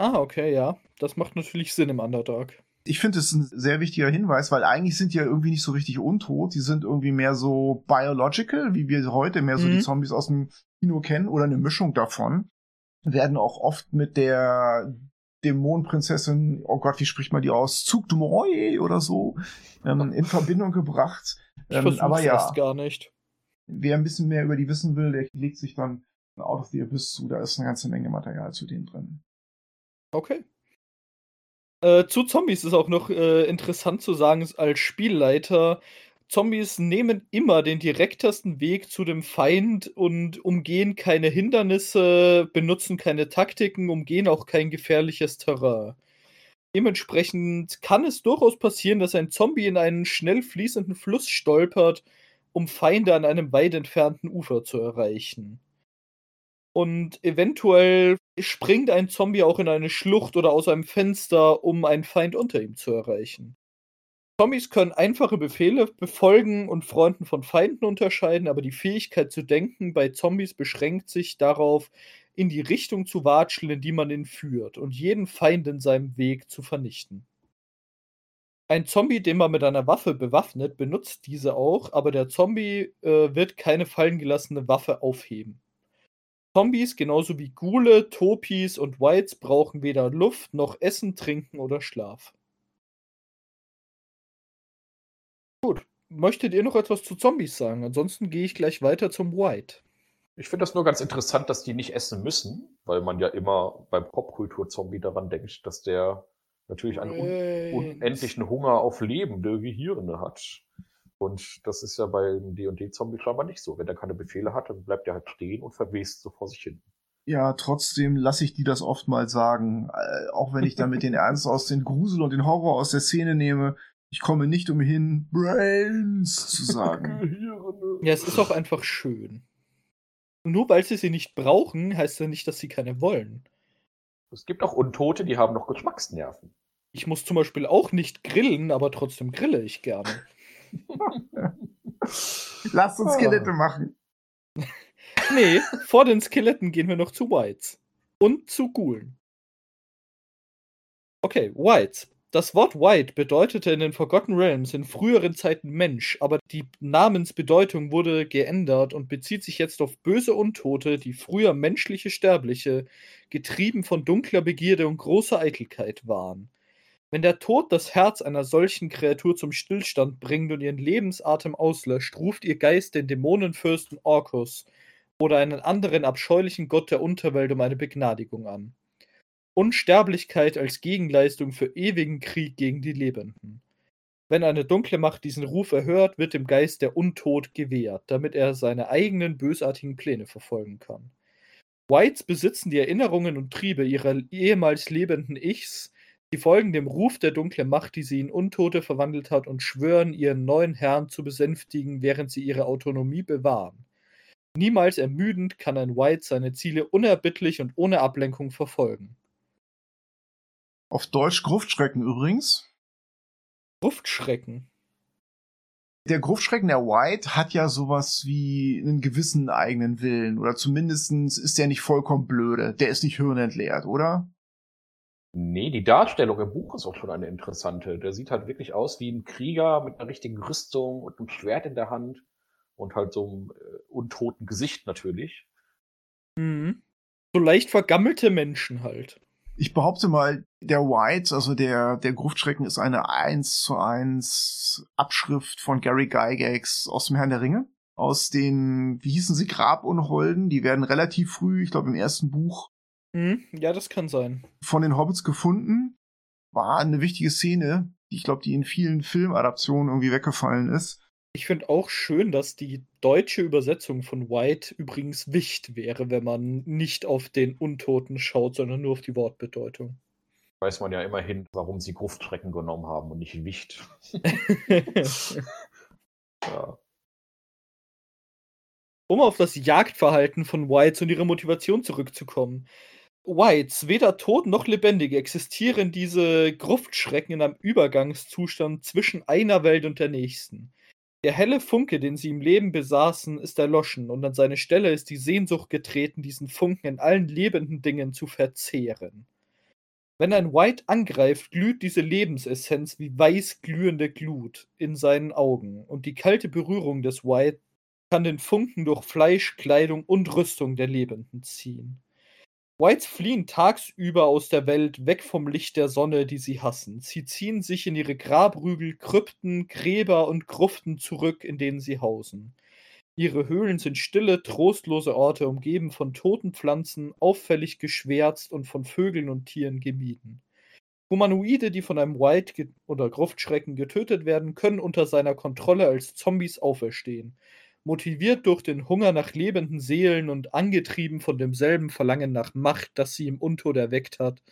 Speaker 2: Ah, okay, ja. Das macht natürlich Sinn im Underdark.
Speaker 1: Ich finde es ein sehr wichtiger Hinweis, weil eigentlich sind die ja irgendwie nicht so richtig untot. Die sind irgendwie mehr so biological, wie wir heute mehr so mhm. die Zombies aus dem Kino kennen oder eine Mischung davon. Werden auch oft mit der Dämonenprinzessin, oh Gott, wie spricht man die aus? Zug du Moi oder so, ähm, in Verbindung gebracht.
Speaker 2: Ähm, ich aber ja, gar nicht.
Speaker 1: Wer ein bisschen mehr über die wissen will, der legt sich dann Out of the Abyss zu. Da ist eine ganze Menge Material zu denen drin.
Speaker 2: Okay. Äh, zu Zombies ist auch noch äh, interessant zu sagen, als Spielleiter, Zombies nehmen immer den direktesten Weg zu dem Feind und umgehen keine Hindernisse, benutzen keine Taktiken, umgehen auch kein gefährliches Terrain. Dementsprechend kann es durchaus passieren, dass ein Zombie in einen schnell fließenden Fluss stolpert, um Feinde an einem weit entfernten Ufer zu erreichen. Und eventuell springt ein Zombie auch in eine Schlucht oder aus einem Fenster, um einen Feind unter ihm zu erreichen. Zombies können einfache Befehle befolgen und Freunden von Feinden unterscheiden, aber die Fähigkeit zu denken bei Zombies beschränkt sich darauf, in die Richtung zu watscheln, in die man ihn führt und jeden Feind in seinem Weg zu vernichten. Ein Zombie, den man mit einer Waffe bewaffnet, benutzt diese auch, aber der Zombie äh, wird keine fallen gelassene Waffe aufheben. Zombies, genauso wie Ghule, Topis und Whites, brauchen weder Luft noch Essen, Trinken oder Schlaf. Gut. Möchtet ihr noch etwas zu Zombies sagen? Ansonsten gehe ich gleich weiter zum White.
Speaker 3: Ich finde das nur ganz interessant, dass die nicht essen müssen, weil man ja immer beim Popkultur-Zombie daran denkt, dass der natürlich einen un unendlichen Hunger auf lebende Gehirne hat. Und das ist ja beim D&D-Zombie scheinbar nicht so. Wenn er keine Befehle hat, dann bleibt er halt stehen und verwest so vor sich hin.
Speaker 1: Ja, trotzdem lasse ich die das oft mal sagen. Äh, auch wenn ich damit den Ernst aus den Grusel und den Horror aus der Szene nehme. Ich komme nicht umhin, Brains zu sagen.
Speaker 2: ja, es ist auch einfach schön. Nur weil sie sie nicht brauchen, heißt ja nicht, dass sie keine wollen.
Speaker 3: Es gibt auch Untote, die haben noch Geschmacksnerven.
Speaker 2: Ich muss zum Beispiel auch nicht grillen, aber trotzdem grille ich gerne.
Speaker 1: Lasst uns Skelette machen.
Speaker 2: nee, vor den Skeletten gehen wir noch zu Whites. Und zu Ghoulen. Okay, Whites. Das Wort White bedeutete in den Forgotten Realms in früheren Zeiten Mensch, aber die Namensbedeutung wurde geändert und bezieht sich jetzt auf böse Untote, die früher menschliche Sterbliche, getrieben von dunkler Begierde und großer Eitelkeit waren. Wenn der Tod das Herz einer solchen Kreatur zum Stillstand bringt und ihren Lebensatem auslöscht, ruft ihr Geist den Dämonenfürsten Orkus oder einen anderen abscheulichen Gott der Unterwelt um eine Begnadigung an. Unsterblichkeit als Gegenleistung für ewigen Krieg gegen die Lebenden. Wenn eine dunkle Macht diesen Ruf erhört, wird dem Geist der Untod gewährt, damit er seine eigenen bösartigen Pläne verfolgen kann. Whites besitzen die Erinnerungen und Triebe ihrer ehemals lebenden Ichs, Sie folgen dem Ruf der dunklen Macht, die sie in Untote verwandelt hat, und schwören, ihren neuen Herrn zu besänftigen, während sie ihre Autonomie bewahren. Niemals ermüdend kann ein White seine Ziele unerbittlich und ohne Ablenkung verfolgen.
Speaker 1: Auf Deutsch Gruftschrecken übrigens.
Speaker 2: Gruftschrecken.
Speaker 1: Der Gruftschrecken der White hat ja sowas wie einen gewissen eigenen Willen. Oder zumindest ist der nicht vollkommen blöde. Der ist nicht hirnentleert, oder?
Speaker 3: Nee, die Darstellung im Buch ist auch schon eine interessante. Der sieht halt wirklich aus wie ein Krieger mit einer richtigen Rüstung und einem Schwert in der Hand. und halt so einem äh, untoten Gesicht natürlich.
Speaker 2: Mhm. So leicht vergammelte Menschen halt.
Speaker 1: Ich behaupte mal, der White, also der, der Gruftschrecken, ist eine 1 zu 1 Abschrift von Gary Gygax aus dem Herrn der Ringe. Aus den, wie hießen sie, Grabunholden. Die werden relativ früh, ich glaube im ersten Buch.
Speaker 2: Mhm. Ja, das kann sein.
Speaker 1: Von den Hobbits gefunden. War eine wichtige Szene, die ich glaube, die in vielen Filmadaptionen irgendwie weggefallen ist.
Speaker 2: Ich finde auch schön, dass die deutsche Übersetzung von White übrigens Wicht wäre, wenn man nicht auf den Untoten schaut, sondern nur auf die Wortbedeutung.
Speaker 3: Weiß man ja immerhin, warum sie Gruftschrecken genommen haben und nicht Wicht.
Speaker 2: ja. Um auf das Jagdverhalten von Whites und ihre Motivation zurückzukommen. Whites, weder tot noch lebendig, existieren diese Gruftschrecken in einem Übergangszustand zwischen einer Welt und der nächsten. Der helle Funke, den sie im Leben besaßen, ist erloschen, und an seine Stelle ist die Sehnsucht getreten, diesen Funken in allen lebenden Dingen zu verzehren. Wenn ein White angreift, glüht diese Lebensessenz wie weiß glühende Glut in seinen Augen, und die kalte Berührung des White kann den Funken durch Fleisch, Kleidung und Rüstung der Lebenden ziehen. Whites fliehen tagsüber aus der Welt, weg vom Licht der Sonne, die sie hassen. Sie ziehen sich in ihre Grabrügel, Krypten, Gräber und Gruften zurück, in denen sie hausen. Ihre Höhlen sind stille, trostlose Orte, umgeben von toten Pflanzen, auffällig geschwärzt und von Vögeln und Tieren gemieden. Humanoide, die von einem White oder Gruftschrecken getötet werden, können unter seiner Kontrolle als Zombies auferstehen. Motiviert durch den Hunger nach lebenden Seelen und angetrieben von demselben Verlangen nach Macht, das sie im Untod erweckt hat,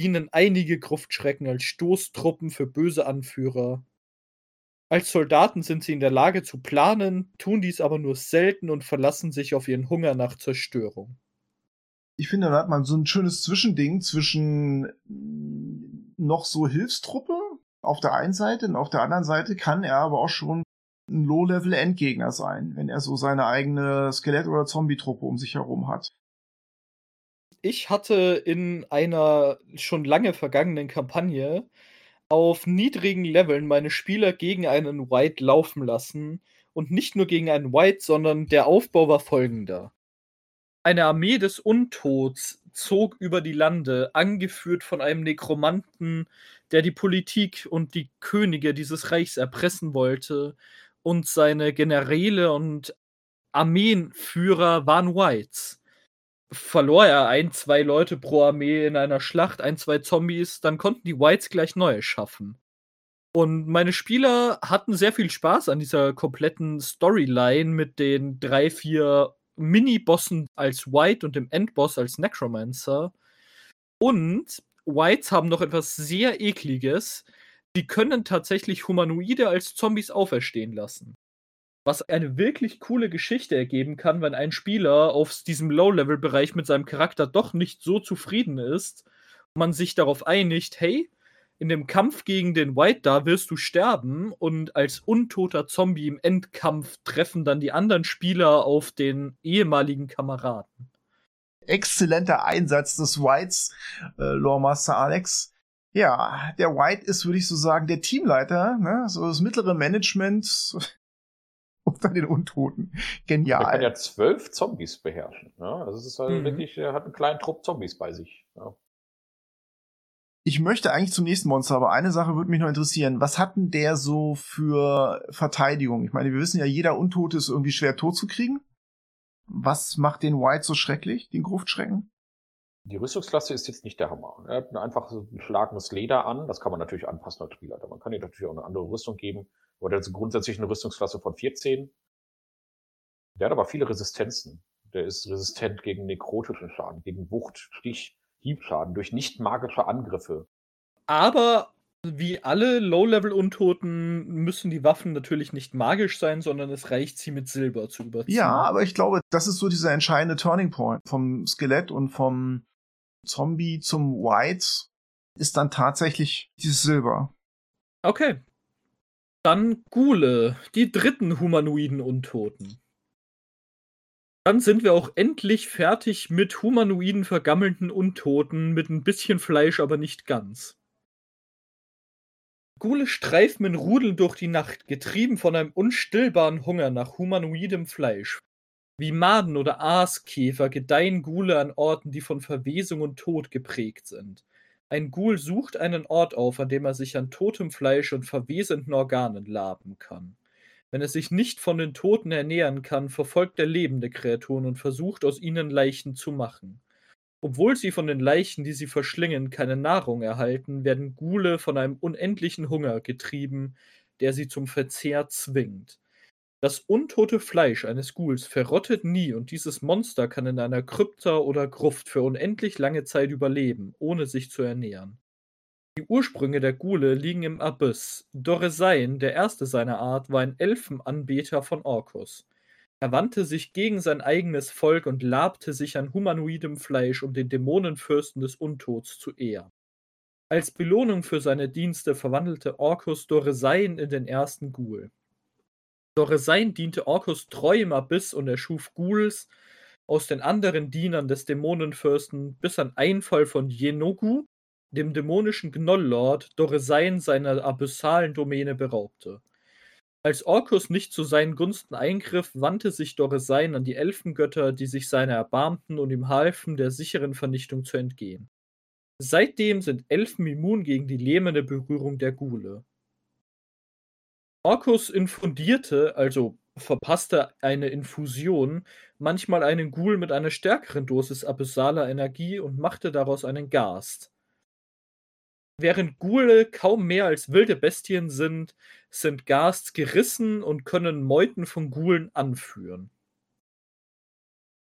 Speaker 2: dienen einige Gruftschrecken als Stoßtruppen für böse Anführer. Als Soldaten sind sie in der Lage zu planen, tun dies aber nur selten und verlassen sich auf ihren Hunger nach Zerstörung.
Speaker 1: Ich finde, da hat man so ein schönes Zwischending zwischen noch so Hilfstruppe auf der einen Seite und auf der anderen Seite kann er aber auch schon ein Low-Level-Endgegner sein, wenn er so seine eigene Skelett- oder Zombie-Truppe um sich herum hat.
Speaker 2: Ich hatte in einer schon lange vergangenen Kampagne auf niedrigen Leveln meine Spieler gegen einen White laufen lassen. Und nicht nur gegen einen White, sondern der Aufbau war folgender. Eine Armee des Untods zog über die Lande, angeführt von einem Nekromanten, der die Politik und die Könige dieses Reichs erpressen wollte und seine Generäle und Armeenführer waren Whites. Verlor er ein, zwei Leute pro Armee in einer Schlacht, ein, zwei Zombies, dann konnten die Whites gleich neue schaffen. Und meine Spieler hatten sehr viel Spaß an dieser kompletten Storyline mit den drei, vier Mini-Bossen als White und dem Endboss als Necromancer. Und Whites haben noch etwas sehr ekliges. Die können tatsächlich Humanoide als Zombies auferstehen lassen. Was eine wirklich coole Geschichte ergeben kann, wenn ein Spieler auf diesem Low-Level-Bereich mit seinem Charakter doch nicht so zufrieden ist man sich darauf einigt, hey, in dem Kampf gegen den White da wirst du sterben und als untoter Zombie im Endkampf treffen dann die anderen Spieler auf den ehemaligen Kameraden.
Speaker 1: Exzellenter Einsatz des Whites, äh, Loremaster Alex. Ja, der White ist, würde ich so sagen, der Teamleiter, ne? so das mittlere Management unter den Untoten. Genial.
Speaker 3: Er kann ja zwölf Zombies beherrschen. Ne? Also es ist halt mhm. wirklich, er hat einen kleinen Trupp Zombies bei sich. Ja.
Speaker 1: Ich möchte eigentlich zum nächsten Monster, aber eine Sache würde mich noch interessieren. Was hat denn der so für Verteidigung? Ich meine, wir wissen ja, jeder Untote ist irgendwie schwer tot zu kriegen. Was macht den White so schrecklich, den Gruftschrecken?
Speaker 3: Die Rüstungsklasse ist jetzt nicht der Hammer. Er hat einfach so ein schlagendes Leder an. Das kann man natürlich anpassen als Spielleiter. Man kann ihm natürlich auch eine andere Rüstung geben. Aber der hat grundsätzlich eine Rüstungsklasse von 14. Der hat aber viele Resistenzen. Der ist resistent gegen nekrotischen Schaden, gegen Wucht, Stich, Hiebschaden durch nicht magische Angriffe.
Speaker 2: Aber wie alle Low-Level-Untoten müssen die Waffen natürlich nicht magisch sein, sondern es reicht, sie mit Silber zu überziehen.
Speaker 1: Ja, aber ich glaube, das ist so dieser entscheidende Turning Point vom Skelett und vom Zombie zum White ist dann tatsächlich dieses Silber.
Speaker 2: Okay. Dann Gule, die dritten humanoiden Untoten. Dann sind wir auch endlich fertig mit humanoiden vergammelten Untoten mit ein bisschen Fleisch, aber nicht ganz. Gule streifen in Rudeln durch die Nacht, getrieben von einem unstillbaren Hunger nach humanoidem Fleisch. Wie Maden oder Aaskäfer gedeihen Gule an Orten, die von Verwesung und Tod geprägt sind. Ein Ghoul sucht einen Ort auf, an dem er sich an totem Fleisch und verwesenden Organen laben kann. Wenn er sich nicht von den Toten ernähren kann, verfolgt er lebende Kreaturen und versucht aus ihnen Leichen zu machen. Obwohl sie von den Leichen, die sie verschlingen, keine Nahrung erhalten, werden Ghule von einem unendlichen Hunger getrieben, der sie zum Verzehr zwingt. Das untote Fleisch eines Ghouls verrottet nie und dieses Monster kann in einer Krypta oder Gruft für unendlich lange Zeit überleben, ohne sich zu ernähren. Die Ursprünge der Ghule liegen im Abyss. Doresein, der erste seiner Art, war ein Elfenanbeter von Orkus. Er wandte sich gegen sein eigenes Volk und labte sich an humanoidem Fleisch, um den Dämonenfürsten des Untods zu ehren. Als Belohnung für seine Dienste verwandelte Orkus Doresein in den ersten Ghoul. Doresein diente Orkus treu im Abyss und erschuf Ghouls aus den anderen Dienern des Dämonenfürsten, bis ein Einfall von Yenogu, dem dämonischen Gnolllord, Doresein seiner abyssalen Domäne beraubte. Als Orkus nicht zu seinen Gunsten eingriff, wandte sich Doresein an die Elfengötter, die sich seiner erbarmten und ihm halfen, der sicheren Vernichtung zu entgehen. Seitdem sind Elfen immun gegen die lähmende Berührung der Ghule. Orkus infundierte, also verpasste eine Infusion, manchmal einen Ghoul mit einer stärkeren Dosis abyssaler Energie und machte daraus einen Gast. Während Ghule kaum mehr als wilde Bestien sind, sind Ghasts gerissen und können Meuten von Ghoulen anführen.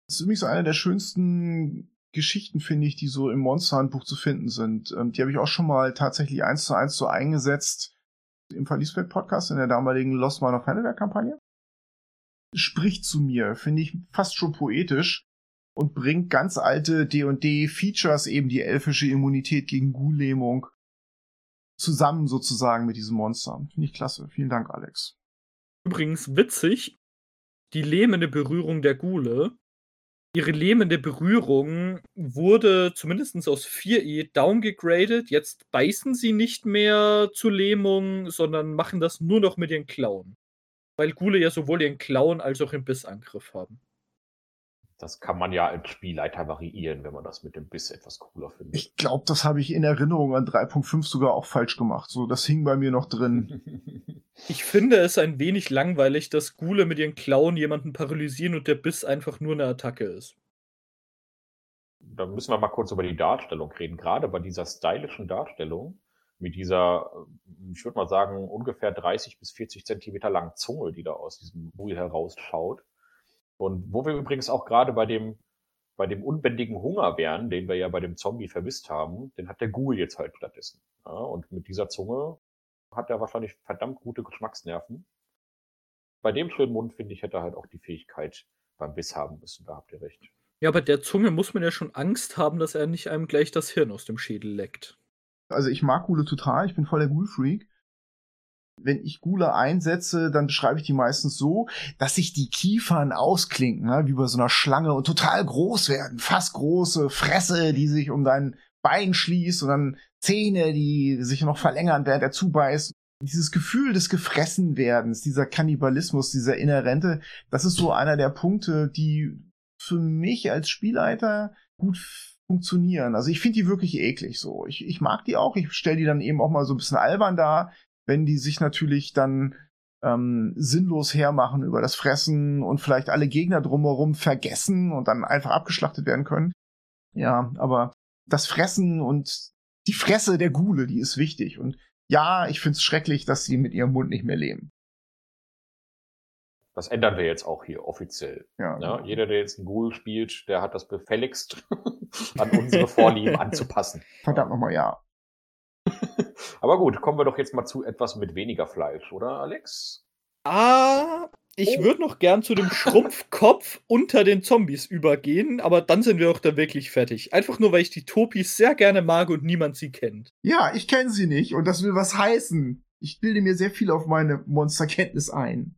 Speaker 1: Das ist übrigens eine der schönsten Geschichten, finde ich, die so im Monster-Handbuch zu finden sind. Ähm, die habe ich auch schon mal tatsächlich eins zu eins so eingesetzt im Verliesfeld Podcast in der damaligen Lost Mine of Hannibal Kampagne. Spricht zu mir, finde ich fast schon poetisch und bringt ganz alte D&D Features, eben die elfische Immunität gegen Ghoul-Lähmung, zusammen sozusagen mit diesem Monster. Finde ich klasse. Vielen Dank, Alex.
Speaker 2: Übrigens witzig, die lähmende Berührung der Ghule Ihre lähmende Berührung wurde zumindest aus 4e downgegradet. Jetzt beißen sie nicht mehr zur Lähmung, sondern machen das nur noch mit ihren Klauen. Weil Gule ja sowohl ihren Klauen als auch den Bissangriff haben.
Speaker 3: Das kann man ja als Spielleiter variieren, wenn man das mit dem Biss etwas cooler findet.
Speaker 1: Ich glaube, das habe ich in Erinnerung an 3.5 sogar auch falsch gemacht. So, das hing bei mir noch drin.
Speaker 2: Ich finde es ein wenig langweilig, dass Ghule mit ihren Klauen jemanden paralysieren und der Biss einfach nur eine Attacke ist.
Speaker 3: Da müssen wir mal kurz über die Darstellung reden. Gerade bei dieser stylischen Darstellung mit dieser, ich würde mal sagen, ungefähr 30 bis 40 Zentimeter langen Zunge, die da aus diesem Buhl herausschaut. Und wo wir übrigens auch gerade bei dem, bei dem unbändigen Hunger wären, den wir ja bei dem Zombie vermisst haben, den hat der Ghoul jetzt halt stattdessen. Ja, und mit dieser Zunge hat er wahrscheinlich verdammt gute Geschmacksnerven. Bei dem schönen Mund, finde ich, hätte er halt auch die Fähigkeit beim Biss haben müssen. Da habt ihr recht.
Speaker 2: Ja, bei der Zunge muss man ja schon Angst haben, dass er nicht einem gleich das Hirn aus dem Schädel leckt.
Speaker 1: Also ich mag Gule total, ich bin voll der Ghoul-Freak. Wenn ich Gule einsetze, dann beschreibe ich die meistens so, dass sich die Kiefern ausklinken, ne? wie bei so einer Schlange und total groß werden. Fast große Fresse, die sich um dein Bein schließt und dann Zähne, die sich noch verlängern, während er zubeißt. Dieses Gefühl des Gefressenwerdens, dieser Kannibalismus, dieser Inhärente, das ist so einer der Punkte, die für mich als Spielleiter gut funktionieren. Also ich finde die wirklich eklig so. Ich, ich mag die auch. Ich stelle die dann eben auch mal so ein bisschen albern dar, wenn die sich natürlich dann ähm, sinnlos hermachen über das Fressen und vielleicht alle Gegner drumherum vergessen und dann einfach abgeschlachtet werden können. Ja, aber das Fressen und die Fresse der Gule, die ist wichtig. Und ja, ich find's schrecklich, dass sie mit ihrem Mund nicht mehr leben.
Speaker 3: Das ändern wir jetzt auch hier offiziell. Ja, ja, genau. Jeder, der jetzt einen Ghoul spielt, der hat das befälligst, an unsere Vorlieben anzupassen.
Speaker 1: Verdammt nochmal, ja.
Speaker 3: Aber gut, kommen wir doch jetzt mal zu etwas mit weniger Fleisch, oder Alex?
Speaker 2: Ah, ich oh. würde noch gern zu dem Schrumpfkopf unter den Zombies übergehen, aber dann sind wir auch da wirklich fertig. Einfach nur, weil ich die Topis sehr gerne mag und niemand sie kennt.
Speaker 1: Ja, ich kenne sie nicht und das will was heißen. Ich bilde mir sehr viel auf meine Monsterkenntnis ein.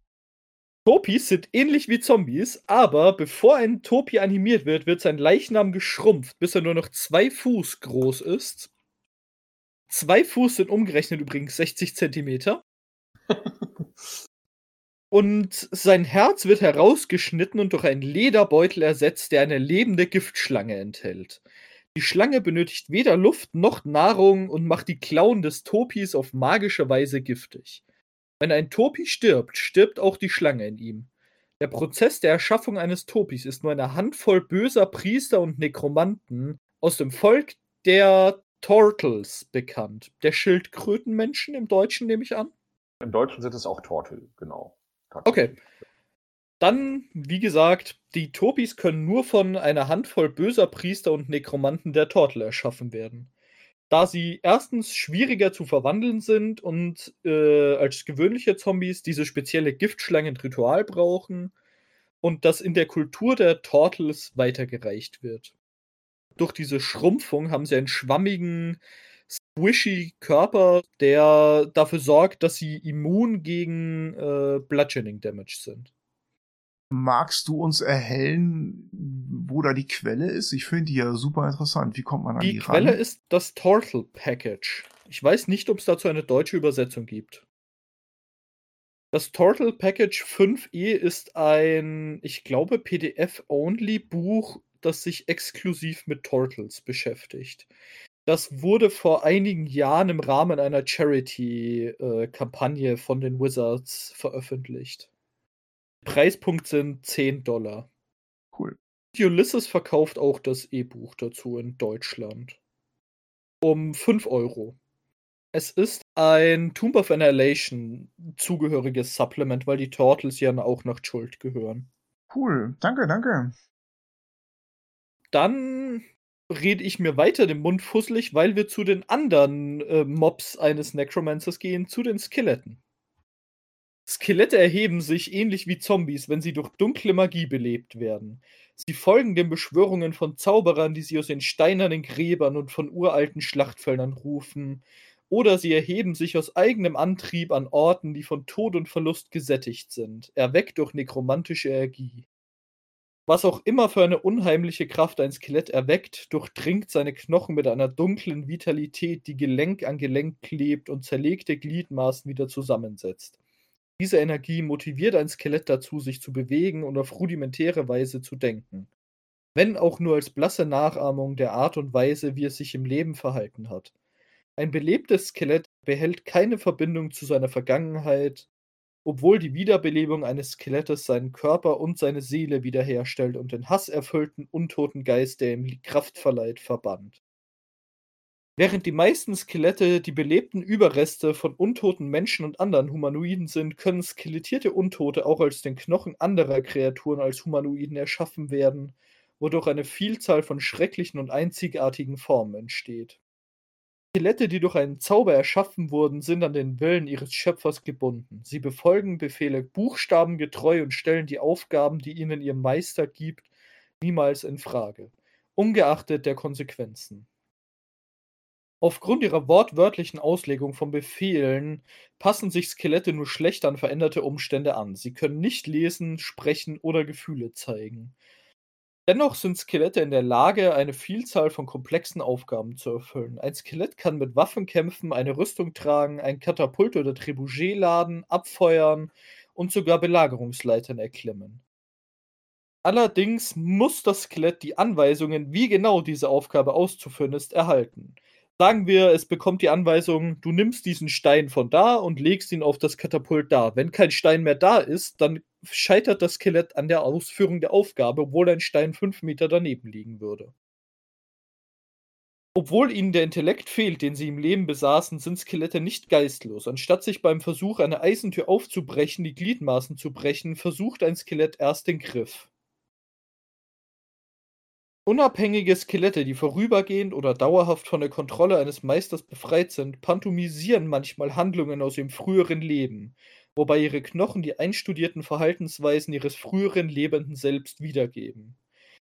Speaker 2: Topis sind ähnlich wie Zombies, aber bevor ein Topi animiert wird, wird sein Leichnam geschrumpft, bis er nur noch zwei Fuß groß ist. Zwei Fuß sind umgerechnet übrigens 60 Zentimeter. und sein Herz wird herausgeschnitten und durch einen Lederbeutel ersetzt, der eine lebende Giftschlange enthält. Die Schlange benötigt weder Luft noch Nahrung und macht die Klauen des Topis auf magische Weise giftig. Wenn ein Topi stirbt, stirbt auch die Schlange in ihm. Der Prozess der Erschaffung eines Topis ist nur eine Handvoll böser Priester und Nekromanten aus dem Volk der Tortles bekannt. Der Schildkrötenmenschen im Deutschen nehme ich an.
Speaker 3: Im Deutschen sind es auch Tortel, genau.
Speaker 2: Okay. Dann, wie gesagt, die Topis können nur von einer Handvoll böser Priester und Nekromanten der Tortel erschaffen werden. Da sie erstens schwieriger zu verwandeln sind und äh, als gewöhnliche Zombies diese spezielle Giftschlangen-Ritual brauchen und das in der Kultur der Tortles weitergereicht wird. Durch diese Schrumpfung haben sie einen schwammigen, squishy Körper, der dafür sorgt, dass sie immun gegen äh, Bludgeoning Damage sind.
Speaker 1: Magst du uns erhellen, wo da die Quelle ist? Ich finde die ja super interessant. Wie kommt man an die,
Speaker 2: die Quelle ran? ist das Turtle Package. Ich weiß nicht, ob es dazu eine deutsche Übersetzung gibt. Das Turtle Package 5e ist ein, ich glaube, PDF-only-Buch, das sich exklusiv mit Turtles beschäftigt. Das wurde vor einigen Jahren im Rahmen einer Charity-Kampagne von den Wizards veröffentlicht. Preispunkt sind 10 Dollar.
Speaker 1: Cool.
Speaker 2: Ulysses verkauft auch das E-Buch dazu in Deutschland. Um 5 Euro. Es ist ein Tomb of Annihilation zugehöriges Supplement, weil die Turtles ja auch nach Schuld gehören.
Speaker 1: Cool, danke, danke.
Speaker 2: Dann rede ich mir weiter den Mund fusselig, weil wir zu den anderen äh, Mobs eines Necromancers gehen, zu den Skeletten. Skelette erheben sich ähnlich wie Zombies, wenn sie durch dunkle Magie belebt werden. Sie folgen den Beschwörungen von Zauberern, die sie aus den steinernen Gräbern und von uralten Schlachtfeldern rufen, oder sie erheben sich aus eigenem Antrieb an Orten, die von Tod und Verlust gesättigt sind, erweckt durch nekromantische Energie. Was auch immer für eine unheimliche Kraft ein Skelett erweckt, durchdringt seine Knochen mit einer dunklen Vitalität, die Gelenk an Gelenk klebt und zerlegte Gliedmaßen wieder zusammensetzt. Diese Energie motiviert ein Skelett dazu, sich zu bewegen und auf rudimentäre Weise zu denken. Wenn auch nur als blasse Nachahmung der Art und Weise, wie es sich im Leben verhalten hat. Ein belebtes Skelett behält keine Verbindung zu seiner Vergangenheit, obwohl die Wiederbelebung eines Skelettes seinen Körper und seine Seele wiederherstellt und den hasserfüllten, untoten Geist, der ihm Kraft verleiht, verbannt. Während die meisten Skelette die belebten Überreste von untoten Menschen und anderen Humanoiden sind, können skelettierte Untote auch als den Knochen anderer Kreaturen als Humanoiden erschaffen werden, wodurch eine Vielzahl von schrecklichen und einzigartigen Formen entsteht. Skelette, die durch einen Zauber erschaffen wurden, sind an den Willen ihres Schöpfers gebunden. Sie befolgen Befehle buchstabengetreu und stellen die Aufgaben, die ihnen ihr Meister gibt, niemals in Frage, ungeachtet der Konsequenzen. Aufgrund ihrer wortwörtlichen Auslegung von Befehlen passen sich Skelette nur schlecht an veränderte Umstände an. Sie können nicht lesen, sprechen oder Gefühle zeigen. Dennoch sind Skelette in der Lage, eine Vielzahl von komplexen Aufgaben zu erfüllen. Ein Skelett kann mit Waffen kämpfen, eine Rüstung tragen, ein Katapult oder Trebuchet laden, abfeuern und sogar Belagerungsleitern erklimmen. Allerdings muss das Skelett die Anweisungen, wie genau diese Aufgabe auszuführen ist, erhalten. Sagen wir, es bekommt die Anweisung, du nimmst diesen Stein von da und legst ihn auf das Katapult da. Wenn kein Stein mehr da ist, dann scheitert das Skelett an der Ausführung der Aufgabe, obwohl ein Stein fünf Meter daneben liegen würde. Obwohl ihnen der Intellekt fehlt, den sie im Leben besaßen, sind Skelette nicht geistlos. Anstatt sich beim Versuch, eine Eisentür aufzubrechen, die Gliedmaßen zu brechen, versucht ein Skelett erst den Griff. Unabhängige Skelette, die vorübergehend oder dauerhaft von der Kontrolle eines Meisters befreit sind, pantomisieren manchmal Handlungen aus ihrem früheren Leben, wobei ihre Knochen die einstudierten Verhaltensweisen ihres früheren lebenden Selbst wiedergeben.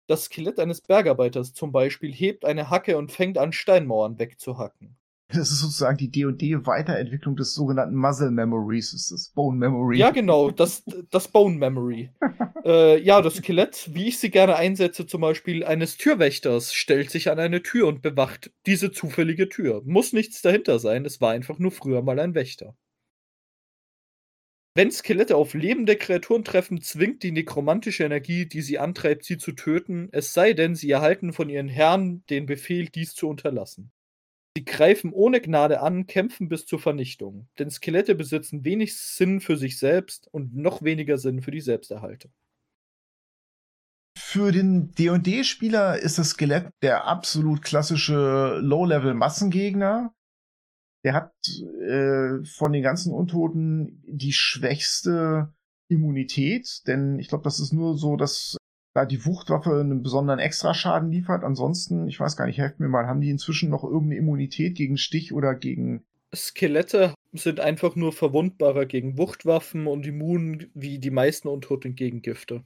Speaker 2: Das Skelett eines Bergarbeiters zum Beispiel hebt eine Hacke und fängt an, Steinmauern wegzuhacken.
Speaker 1: Das ist sozusagen die D&D-Weiterentwicklung des sogenannten Muscle Memories, das ist das Bone Memory.
Speaker 2: Ja, genau, das, das Bone Memory. äh, ja, das Skelett, wie ich sie gerne einsetze, zum Beispiel eines Türwächters, stellt sich an eine Tür und bewacht diese zufällige Tür. Muss nichts dahinter sein, es war einfach nur früher mal ein Wächter. Wenn Skelette auf lebende Kreaturen treffen, zwingt die nekromantische Energie, die sie antreibt, sie zu töten, es sei denn, sie erhalten von ihren Herren den Befehl, dies zu unterlassen. Sie greifen ohne Gnade an, kämpfen bis zur Vernichtung, denn Skelette besitzen wenig Sinn für sich selbst und noch weniger Sinn für die Selbsterhaltung.
Speaker 1: Für den D&D-Spieler ist das Skelett der absolut klassische Low-Level-Massengegner. Der hat äh, von den ganzen Untoten die schwächste Immunität, denn ich glaube, das ist nur so, dass da die Wuchtwaffe einen besonderen Extraschaden liefert. Ansonsten, ich weiß gar nicht, helft mir mal, haben die inzwischen noch irgendeine Immunität gegen Stich oder gegen.
Speaker 2: Skelette sind einfach nur verwundbarer gegen Wuchtwaffen und immun wie die meisten Untoten gegen Gifte.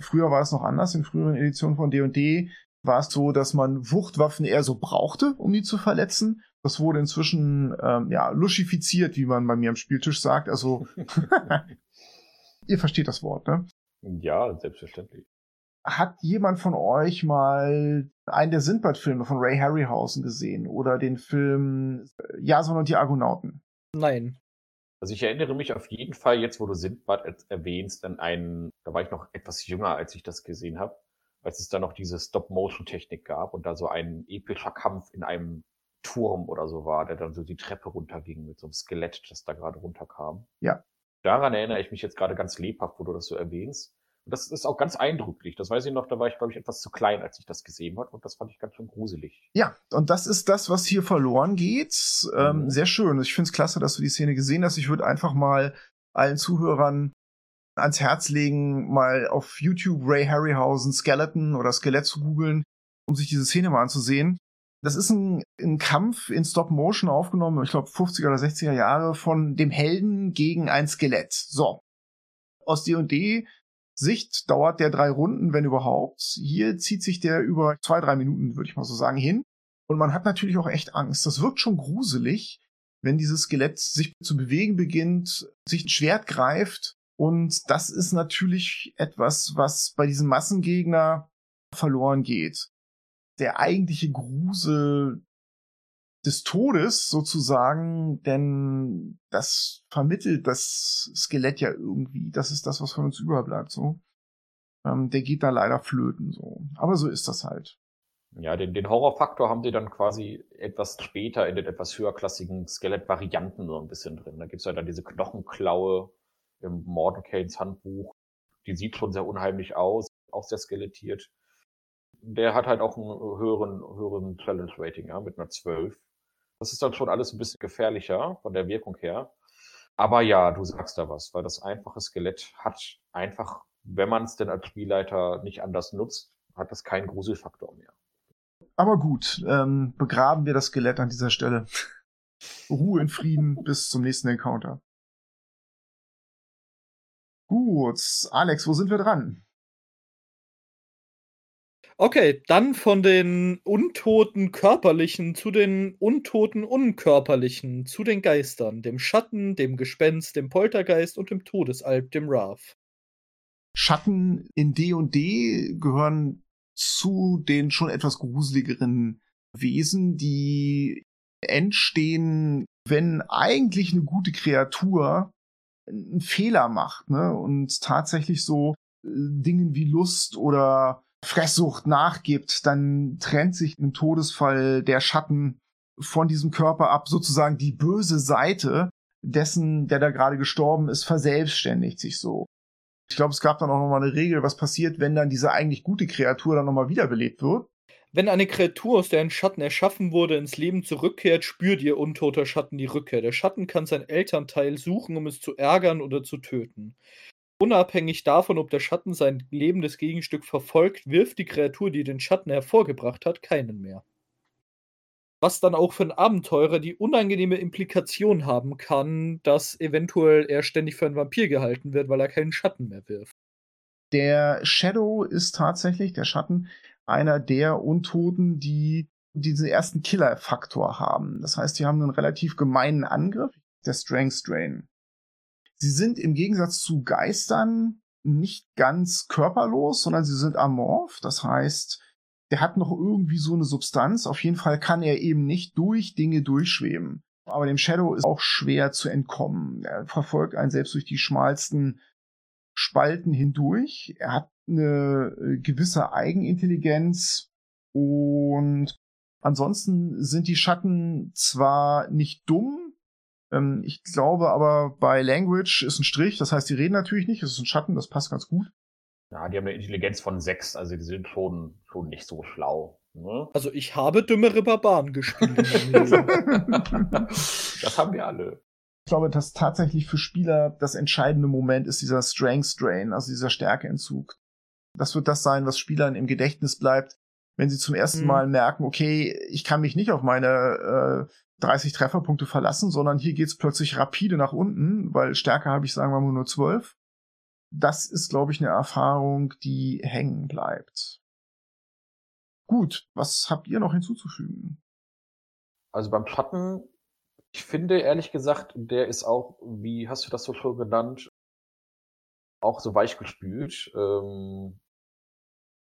Speaker 1: Früher war es noch anders. In früheren Editionen von D&D war es so, dass man Wuchtwaffen eher so brauchte, um die zu verletzen. Das wurde inzwischen ähm, ja luschifiziert, wie man bei mir am Spieltisch sagt. Also ihr versteht das Wort, ne?
Speaker 3: Ja, selbstverständlich.
Speaker 1: Hat jemand von euch mal einen der Sindbad-Filme von Ray Harryhausen gesehen oder den Film äh, Jason und die Argonauten?
Speaker 2: Nein.
Speaker 3: Also ich erinnere mich auf jeden Fall jetzt, wo du Sindbad erwähnst, an einen, da war ich noch etwas jünger, als ich das gesehen habe, als es da noch diese Stop-Motion-Technik gab und da so ein epischer Kampf in einem Turm oder so war, der dann so die Treppe runterging mit so einem Skelett, das da gerade runterkam.
Speaker 1: Ja.
Speaker 3: Daran erinnere ich mich jetzt gerade ganz lebhaft, wo du das so erwähnst. Und das ist auch ganz eindrücklich. Das weiß ich noch, da war ich, glaube ich, etwas zu klein, als ich das gesehen habe. Und das fand ich ganz schön gruselig.
Speaker 1: Ja, und das ist das, was hier verloren geht. Ähm, mhm. Sehr schön. Ich finde es klasse, dass du die Szene gesehen hast. Ich würde einfach mal allen Zuhörern ans Herz legen, mal auf YouTube Ray Harryhausen Skeleton oder Skelett zu googeln, um sich diese Szene mal anzusehen. Das ist ein, ein Kampf in Stop Motion aufgenommen, ich glaube 50er oder 60er Jahre, von dem Helden gegen ein Skelett. So. Aus D&D Sicht dauert der drei Runden, wenn überhaupt. Hier zieht sich der über zwei, drei Minuten, würde ich mal so sagen, hin. Und man hat natürlich auch echt Angst. Das wirkt schon gruselig, wenn dieses Skelett sich zu bewegen beginnt, sich ein Schwert greift. Und das ist natürlich etwas, was bei diesem Massengegner verloren geht. Der eigentliche Grusel des Todes sozusagen, denn das vermittelt das Skelett ja irgendwie. Das ist das, was von uns überbleibt, so. Ähm, der geht da leider flöten, so. Aber so ist das halt.
Speaker 3: Ja, den, den Horrorfaktor haben sie dann quasi etwas später in den etwas höherklassigen Skelettvarianten so ein bisschen drin. Da gibt's ja dann diese Knochenklaue im Mordenkanes Handbuch. Die sieht schon sehr unheimlich aus, auch sehr skelettiert. Der hat halt auch einen höheren, höheren Challenge-Rating, ja, mit einer 12. Das ist dann schon alles ein bisschen gefährlicher von der Wirkung her. Aber ja, du sagst da was, weil das einfache Skelett hat einfach, wenn man es denn als Spielleiter nicht anders nutzt, hat das keinen Gruselfaktor mehr.
Speaker 1: Aber gut, ähm, begraben wir das Skelett an dieser Stelle. Ruhe in Frieden bis zum nächsten Encounter. Gut, Alex, wo sind wir dran?
Speaker 2: Okay, dann von den untoten Körperlichen zu den untoten Unkörperlichen, zu den Geistern, dem Schatten, dem Gespenst, dem Poltergeist und dem Todesalb, dem Wrath.
Speaker 1: Schatten in D&D gehören zu den schon etwas gruseligeren Wesen, die entstehen, wenn eigentlich eine gute Kreatur einen Fehler macht, ne? Und tatsächlich so äh, Dingen wie Lust oder Fresssucht nachgibt, dann trennt sich im Todesfall der Schatten von diesem Körper ab, sozusagen die böse Seite dessen, der da gerade gestorben ist, verselbstständigt sich so. Ich glaube, es gab dann auch nochmal eine Regel, was passiert, wenn dann diese eigentlich gute Kreatur dann nochmal wiederbelebt wird.
Speaker 2: Wenn eine Kreatur, aus der ein Schatten erschaffen wurde, ins Leben zurückkehrt, spürt ihr untoter Schatten die Rückkehr. Der Schatten kann sein Elternteil suchen, um es zu ärgern oder zu töten. Unabhängig davon, ob der Schatten sein lebendes Gegenstück verfolgt, wirft die Kreatur, die den Schatten hervorgebracht hat, keinen mehr. Was dann auch für einen Abenteurer die unangenehme Implikation haben kann, dass eventuell er ständig für einen Vampir gehalten wird, weil er keinen Schatten mehr wirft.
Speaker 1: Der Shadow ist tatsächlich, der Schatten, einer der Untoten, die diesen ersten Killer-Faktor haben. Das heißt, die haben einen relativ gemeinen Angriff, der Strength Drain. Sie sind im Gegensatz zu Geistern nicht ganz körperlos, sondern sie sind amorph. Das heißt, der hat noch irgendwie so eine Substanz. Auf jeden Fall kann er eben nicht durch Dinge durchschweben. Aber dem Shadow ist auch schwer zu entkommen. Er verfolgt einen selbst durch die schmalsten Spalten hindurch. Er hat eine äh, gewisse Eigenintelligenz und ansonsten sind die Schatten zwar nicht dumm, ähm, ich glaube aber bei Language ist ein Strich, das heißt, die reden natürlich nicht, es ist ein Schatten, das passt ganz gut.
Speaker 3: Ja, die haben eine Intelligenz von sechs, also die sind schon, schon nicht so schlau. Ne?
Speaker 2: Also ich habe dümmere Barbaren gespielt. das
Speaker 3: haben wir alle.
Speaker 1: Ich glaube, dass tatsächlich für Spieler das entscheidende Moment ist dieser Strength Drain, also dieser Stärkeentzug. Das wird das sein, was Spielern im Gedächtnis bleibt, wenn sie zum ersten mhm. Mal merken, okay, ich kann mich nicht auf meine äh, 30 Trefferpunkte verlassen, sondern hier geht's plötzlich rapide nach unten, weil Stärke habe ich, sagen wir mal, nur 12. Das ist, glaube ich, eine Erfahrung, die hängen bleibt. Gut, was habt ihr noch hinzuzufügen?
Speaker 3: Also beim Schatten, ich finde ehrlich gesagt, der ist auch, wie hast du das so schon genannt, auch so weich gespült. Ähm,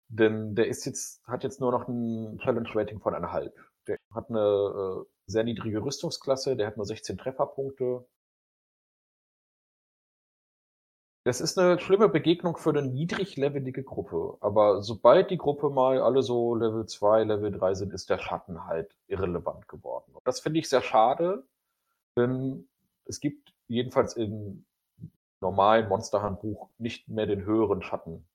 Speaker 3: denn der ist jetzt, hat jetzt nur noch ein Challenge-Rating von eineinhalb. Der hat eine äh, sehr niedrige Rüstungsklasse, der hat nur 16 Trefferpunkte. Das ist eine schlimme Begegnung für eine niedriglevelige Gruppe. Aber sobald die Gruppe mal alle so Level 2, Level 3 sind, ist der Schatten halt irrelevant geworden. Und das finde ich sehr schade, denn es gibt jedenfalls im normalen Monsterhandbuch nicht mehr den höheren Schatten.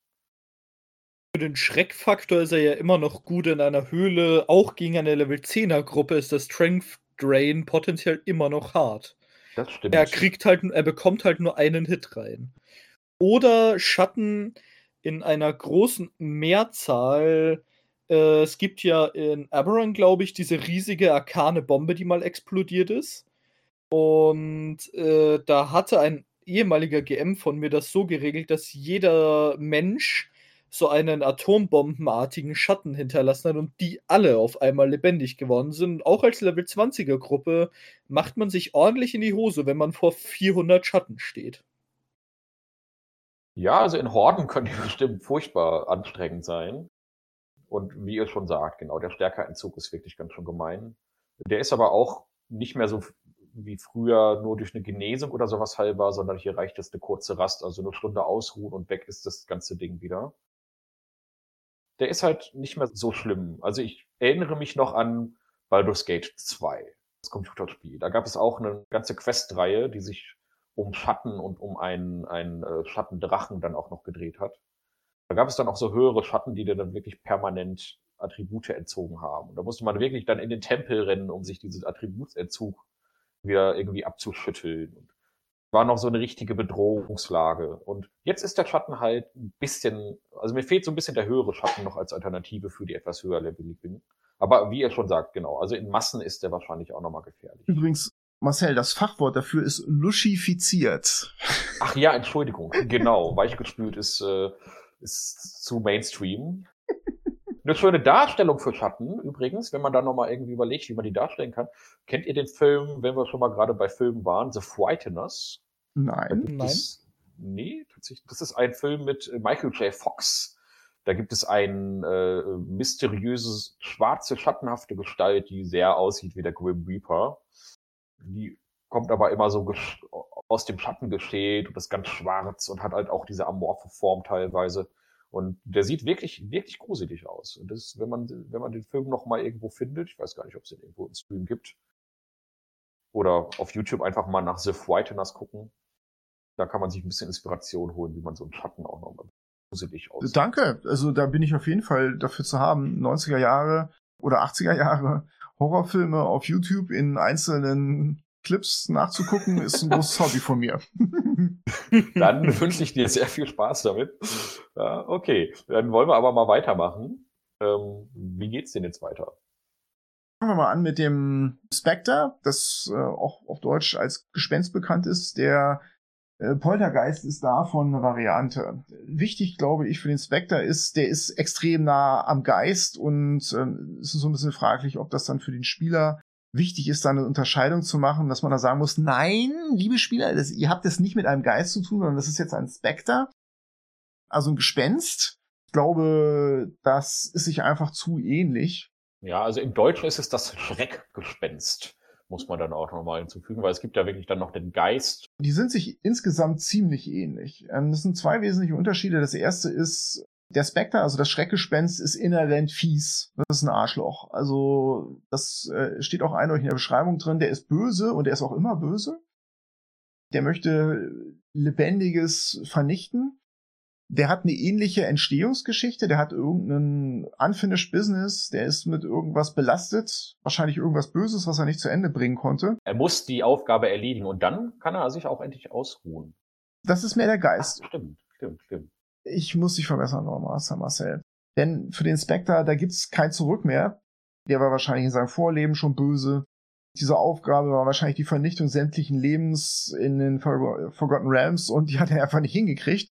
Speaker 2: Für den Schreckfaktor ist er ja immer noch gut in einer Höhle. Auch gegen eine Level 10er Gruppe ist der Strength Drain potenziell immer noch hart.
Speaker 3: Das stimmt.
Speaker 2: Er kriegt halt, er bekommt halt nur einen Hit rein. Oder Schatten in einer großen Mehrzahl. Äh, es gibt ja in Aberon, glaube ich, diese riesige arkane Bombe, die mal explodiert ist. Und äh, da hatte ein ehemaliger GM von mir das so geregelt, dass jeder Mensch so einen atombombenartigen Schatten hinterlassen hat und die alle auf einmal lebendig geworden sind. Auch als Level 20er Gruppe macht man sich ordentlich in die Hose, wenn man vor 400 Schatten steht.
Speaker 3: Ja, also in Horden können die bestimmt furchtbar anstrengend sein. Und wie ihr schon sagt, genau, der Stärkeentzug ist wirklich ganz schön gemein. Der ist aber auch nicht mehr so wie früher nur durch eine Genesung oder sowas heilbar, sondern hier reicht es eine kurze Rast, also eine Stunde ausruhen und weg ist das ganze Ding wieder der ist halt nicht mehr so schlimm. Also ich erinnere mich noch an Baldur's Gate 2, das Computerspiel. Da gab es auch eine ganze Questreihe, die sich um Schatten und um einen, einen äh, Schattendrachen dann auch noch gedreht hat. Da gab es dann auch so höhere Schatten, die dir dann wirklich permanent Attribute entzogen haben. Und da musste man wirklich dann in den Tempel rennen, um sich diesen Attributsentzug wieder irgendwie abzuschütteln. Und war noch so eine richtige Bedrohungslage. Und jetzt ist der Schatten halt ein bisschen, also mir fehlt so ein bisschen der höhere Schatten noch als Alternative für die etwas höher leveligen. Aber wie er schon sagt, genau, also in Massen ist der wahrscheinlich auch nochmal gefährlich.
Speaker 1: Übrigens, Marcel, das Fachwort dafür ist luschifiziert.
Speaker 3: Ach ja, Entschuldigung, genau, weichgespült ist, äh, ist zu Mainstream. Eine schöne Darstellung für Schatten, übrigens, wenn man da nochmal irgendwie überlegt, wie man die darstellen kann. Kennt ihr den Film, wenn wir schon mal gerade bei Filmen waren, The Frighteners?
Speaker 1: Nein.
Speaker 2: Nein.
Speaker 3: Es, nee, tatsächlich. Das ist ein Film mit äh, Michael J. Fox. Da gibt es ein äh, mysteriöses, schwarze, schattenhafte Gestalt, die sehr aussieht wie der Grim Reaper. Die kommt aber immer so aus dem Schatten geschält und ist ganz schwarz und hat halt auch diese amorphe Form teilweise. Und der sieht wirklich, wirklich gruselig aus. Und das, wenn man, wenn man den Film noch mal irgendwo findet, ich weiß gar nicht, ob es den irgendwo im Stream gibt, oder auf YouTube einfach mal nach The Whiteners gucken, da kann man sich ein bisschen Inspiration holen, wie man so einen Schatten auch nochmal gruselig aussieht.
Speaker 1: Danke. Also da bin ich auf jeden Fall dafür zu haben. 90er Jahre oder 80er Jahre Horrorfilme auf YouTube in einzelnen Clips nachzugucken, ist ein großes Hobby von mir.
Speaker 3: dann wünsche ich dir sehr viel Spaß damit. Ja, okay, dann wollen wir aber mal weitermachen. Ähm, wie geht's denn jetzt weiter?
Speaker 1: Fangen wir mal an mit dem Spectre, das äh, auch auf Deutsch als Gespenst bekannt ist, der Poltergeist ist davon eine Variante. Wichtig, glaube ich, für den Spectre ist, der ist extrem nah am Geist und ähm, ist so ein bisschen fraglich, ob das dann für den Spieler wichtig ist, da eine Unterscheidung zu machen, dass man da sagen muss, nein, liebe Spieler, das, ihr habt es nicht mit einem Geist zu tun, sondern das ist jetzt ein Spectre, also ein Gespenst. Ich glaube, das ist sich einfach zu ähnlich.
Speaker 3: Ja, also im Deutschen ist es das Schreckgespenst muss man dann auch nochmal hinzufügen, weil es gibt ja wirklich dann noch den Geist.
Speaker 1: Die sind sich insgesamt ziemlich ähnlich. Ähm, das sind zwei wesentliche Unterschiede. Das erste ist, der Spectre, also das Schreckgespenst, ist inhärent fies. Das ist ein Arschloch. Also, das äh, steht auch eindeutig in der Beschreibung drin. Der ist böse und er ist auch immer böse. Der möchte Lebendiges vernichten der hat eine ähnliche Entstehungsgeschichte, der hat irgendeinen unfinished Business, der ist mit irgendwas belastet, wahrscheinlich irgendwas Böses, was er nicht zu Ende bringen konnte.
Speaker 3: Er muss die Aufgabe erledigen und dann kann er sich auch endlich ausruhen.
Speaker 1: Das ist mehr der Geist.
Speaker 3: Ach, stimmt, stimmt, stimmt.
Speaker 1: Ich muss dich verbessern, Master Marcel. Denn für den Spectre, da gibt's kein Zurück mehr. Der war wahrscheinlich in seinem Vorleben schon böse. Diese Aufgabe war wahrscheinlich die Vernichtung sämtlichen Lebens in den Forgotten Realms und die hat er einfach nicht hingekriegt.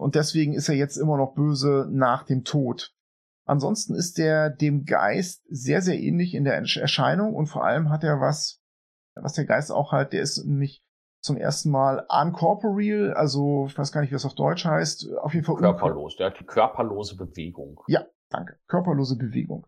Speaker 1: Und deswegen ist er jetzt immer noch böse nach dem Tod. Ansonsten ist er dem Geist sehr, sehr ähnlich in der Erscheinung und vor allem hat er was, was der Geist auch hat, der ist nämlich zum ersten Mal uncorporeal, also ich weiß gar nicht, wie das auf Deutsch heißt, auf jeden Fall
Speaker 3: körperlos, der hat die körperlose Bewegung.
Speaker 1: Ja, danke, körperlose Bewegung.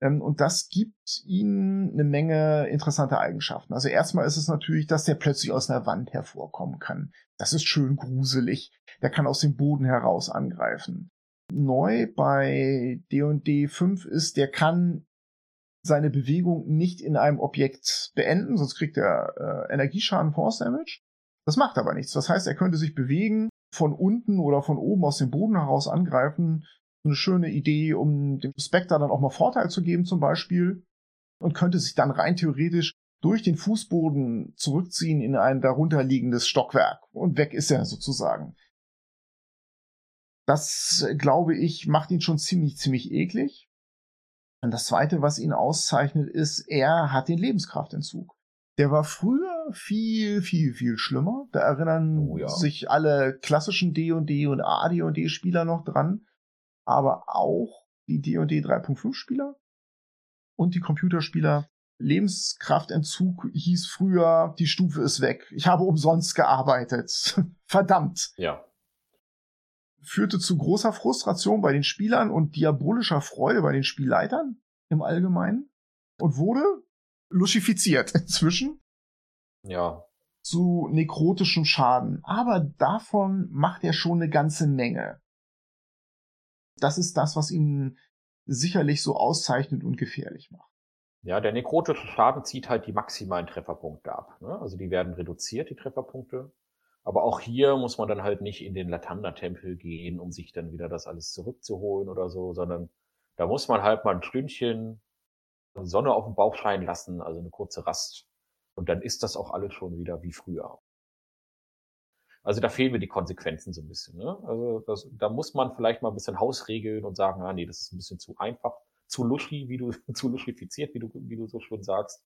Speaker 1: Ähm, und das gibt ihnen eine Menge interessanter Eigenschaften. Also erstmal ist es natürlich, dass der plötzlich aus einer Wand hervorkommen kann. Das ist schön gruselig. Der kann aus dem Boden heraus angreifen. Neu bei D&D 5 ist, der kann seine Bewegung nicht in einem Objekt beenden, sonst kriegt er äh, Energieschaden Force Damage. Das macht aber nichts. Das heißt, er könnte sich bewegen, von unten oder von oben aus dem Boden heraus angreifen. Eine schöne Idee, um dem Spectre dann auch mal Vorteil zu geben zum Beispiel. Und könnte sich dann rein theoretisch durch den Fußboden zurückziehen in ein darunterliegendes Stockwerk. Und weg ist er sozusagen. Das, glaube ich, macht ihn schon ziemlich, ziemlich eklig. Und das zweite, was ihn auszeichnet, ist, er hat den Lebenskraftentzug. Der war früher viel, viel, viel schlimmer. Da erinnern oh, ja. sich alle klassischen D&D und AD&D Spieler noch dran. Aber auch die D&D 3.5 Spieler und die Computerspieler. Lebenskraftentzug hieß früher, die Stufe ist weg. Ich habe umsonst gearbeitet. Verdammt.
Speaker 3: Ja
Speaker 1: führte zu großer Frustration bei den Spielern und diabolischer Freude bei den Spielleitern im Allgemeinen und wurde lucifiziert inzwischen.
Speaker 3: Ja.
Speaker 1: Zu nekrotischem Schaden. Aber davon macht er schon eine ganze Menge. Das ist das, was ihn sicherlich so auszeichnet und gefährlich macht.
Speaker 3: Ja, der nekrotische Schaden zieht halt die maximalen Trefferpunkte ab. Ne? Also die werden reduziert, die Trefferpunkte. Aber auch hier muss man dann halt nicht in den Latanda-Tempel gehen, um sich dann wieder das alles zurückzuholen oder so, sondern da muss man halt mal ein Stündchen Sonne auf dem Bauch scheinen lassen, also eine kurze Rast. Und dann ist das auch alles schon wieder wie früher. Also da fehlen mir die Konsequenzen so ein bisschen. Ne? Also das, da muss man vielleicht mal ein bisschen Hausregeln und sagen, ah nee, das ist ein bisschen zu einfach, zu luschi, wie du, zu luschifiziert, wie du, wie du so schön sagst.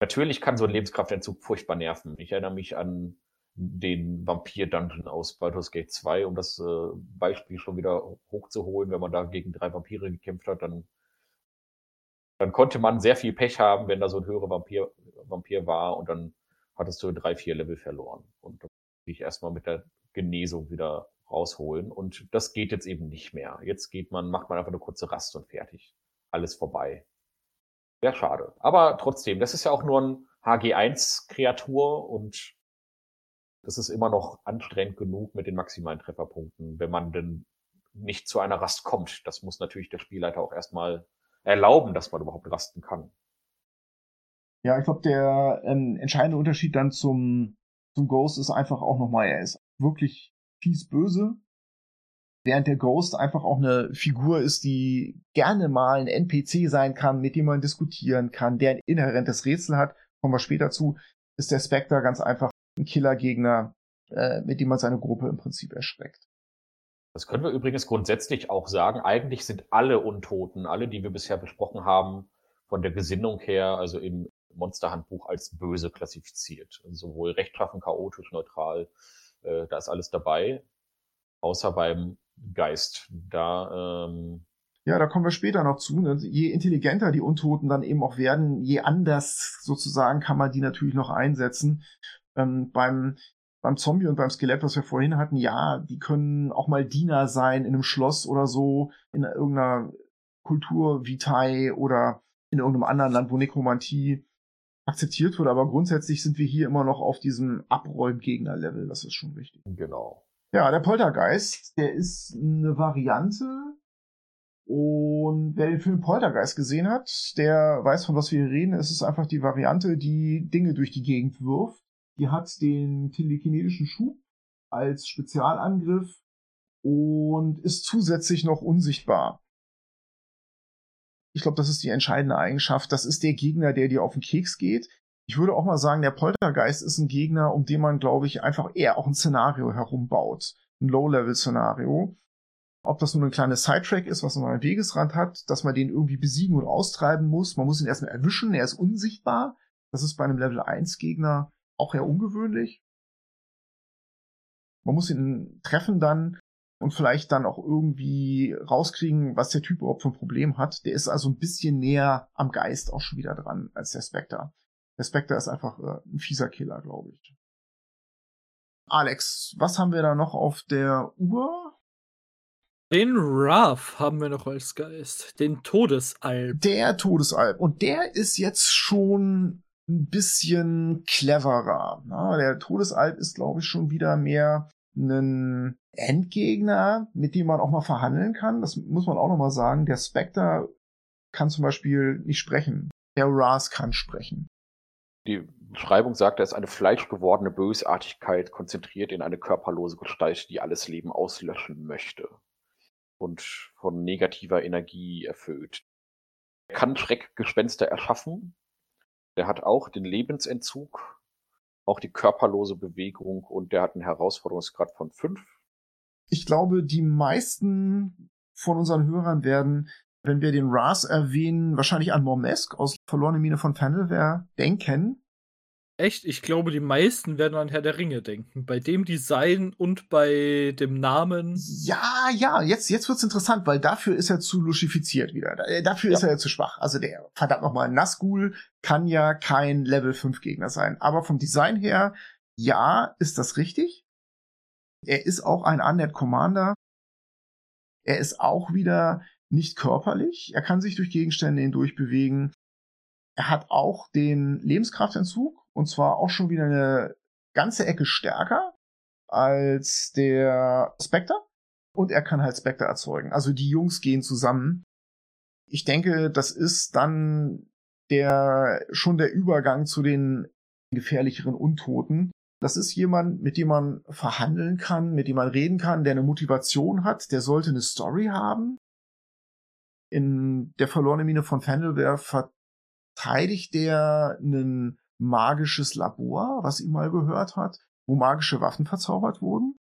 Speaker 3: Natürlich kann so ein Lebenskraftentzug furchtbar nerven. Ich erinnere mich an den Vampir-Dungeon aus Baldur's Gate 2, um das äh, Beispiel schon wieder hochzuholen. Wenn man da gegen drei Vampire gekämpft hat, dann, dann konnte man sehr viel Pech haben, wenn da so ein höherer Vampir, Vampir war und dann hattest du drei, vier Level verloren. Und dann ich erstmal mit der Genesung wieder rausholen. Und das geht jetzt eben nicht mehr. Jetzt geht man, macht man einfach eine kurze Rast und fertig. Alles vorbei. Wäre schade. Aber trotzdem, das ist ja auch nur ein HG1-Kreatur und das ist immer noch anstrengend genug mit den maximalen Trefferpunkten, wenn man denn nicht zu einer Rast kommt. Das muss natürlich der Spielleiter auch erstmal erlauben, dass man überhaupt rasten kann.
Speaker 1: Ja, ich glaube, der ähm, entscheidende Unterschied dann zum, zum Ghost ist einfach auch nochmal, er ist wirklich fies böse, während der Ghost einfach auch eine Figur ist, die gerne mal ein NPC sein kann, mit dem man diskutieren kann, der ein inhärentes Rätsel hat, kommen wir später zu, ist der Spectre ganz einfach ein Killergegner, äh, mit dem man seine Gruppe im Prinzip erschreckt.
Speaker 3: Das können wir übrigens grundsätzlich auch sagen. Eigentlich sind alle Untoten, alle, die wir bisher besprochen haben, von der Gesinnung her, also im Monsterhandbuch als böse klassifiziert. Also sowohl rechtschaffen, chaotisch, neutral, Äh, da ist alles dabei, außer beim Geist. Da ähm,
Speaker 1: ja, da kommen wir später noch zu. Ne? Je intelligenter die Untoten dann eben auch werden, je anders sozusagen kann man die natürlich noch einsetzen. Ähm, beim, beim Zombie und beim Skelett, was wir vorhin hatten, ja, die können auch mal Diener sein in einem Schloss oder so, in irgendeiner Kultur Vitae oder in irgendeinem anderen Land, wo Nekromantie akzeptiert wird. Aber grundsätzlich sind wir hier immer noch auf diesem Abräumgegner-Level. Das ist schon wichtig.
Speaker 3: Genau.
Speaker 1: Ja, der Poltergeist, der ist eine Variante und wer den Film Poltergeist gesehen hat, der weiß, von was wir hier reden. Es ist einfach die Variante, die Dinge durch die Gegend wirft. Die hat den telekinetischen Schub als Spezialangriff und ist zusätzlich noch unsichtbar. Ich glaube, das ist die entscheidende Eigenschaft. Das ist der Gegner, der dir auf den Keks geht. Ich würde auch mal sagen, der Poltergeist ist ein Gegner, um den man, glaube ich, einfach eher auch ein Szenario herumbaut. Ein Low-Level-Szenario. Ob das nur ein kleines Sidetrack ist, was man am Wegesrand hat, dass man den irgendwie besiegen und austreiben muss. Man muss ihn erstmal erwischen, er ist unsichtbar. Das ist bei einem Level 1 Gegner auch eher ungewöhnlich. Man muss ihn treffen dann und vielleicht dann auch irgendwie rauskriegen, was der Typ überhaupt für ein Problem hat. Der ist also ein bisschen näher am Geist auch schon wieder dran als der Spectre. Der Spectre ist einfach äh, ein fieser Killer, glaube ich. Alex, was haben wir da noch auf der Uhr?
Speaker 2: Den Wrath haben wir noch als Geist. Den Todesalb.
Speaker 1: Der Todesalb. Und der ist jetzt schon ein bisschen cleverer. Na, der Todesalb ist, glaube ich, schon wieder mehr ein Endgegner, mit dem man auch mal verhandeln kann. Das muss man auch noch mal sagen. Der Spectre kann zum Beispiel nicht sprechen. Der Ras kann sprechen.
Speaker 3: Die Beschreibung sagt, er ist eine fleischgewordene Bösartigkeit, konzentriert in eine körperlose Gestalt, die alles Leben auslöschen möchte und von negativer Energie erfüllt. Er kann Schreckgespenster erschaffen. Der hat auch den Lebensentzug, auch die körperlose Bewegung und der hat einen Herausforderungsgrad von fünf.
Speaker 1: Ich glaube, die meisten von unseren Hörern werden, wenn wir den Ras erwähnen, wahrscheinlich an Mormesk aus Verlorene Mine von Fendelware denken.
Speaker 2: Echt? Ich glaube, die meisten werden an Herr der Ringe denken. Bei dem Design und bei dem Namen.
Speaker 1: Ja, ja, jetzt, jetzt wird's interessant, weil dafür ist er zu luxifiziert wieder. Äh, dafür ja. ist er ja zu schwach. Also der, verdammt nochmal, Nazgul kann ja kein Level 5 Gegner sein. Aber vom Design her, ja, ist das richtig. Er ist auch ein Undead Commander. Er ist auch wieder nicht körperlich. Er kann sich durch Gegenstände hindurch bewegen. Er hat auch den Lebenskraftentzug und zwar auch schon wieder eine ganze Ecke stärker als der Spectre. Und er kann halt Spectre erzeugen. Also die Jungs gehen zusammen. Ich denke, das ist dann der, schon der Übergang zu den gefährlicheren Untoten. Das ist jemand, mit dem man verhandeln kann, mit dem man reden kann, der eine Motivation hat, der sollte eine Story haben. In der verlorene Mine von Fendelware verteidigt der einen magisches Labor, was ihm mal gehört hat, wo magische Waffen verzaubert wurden.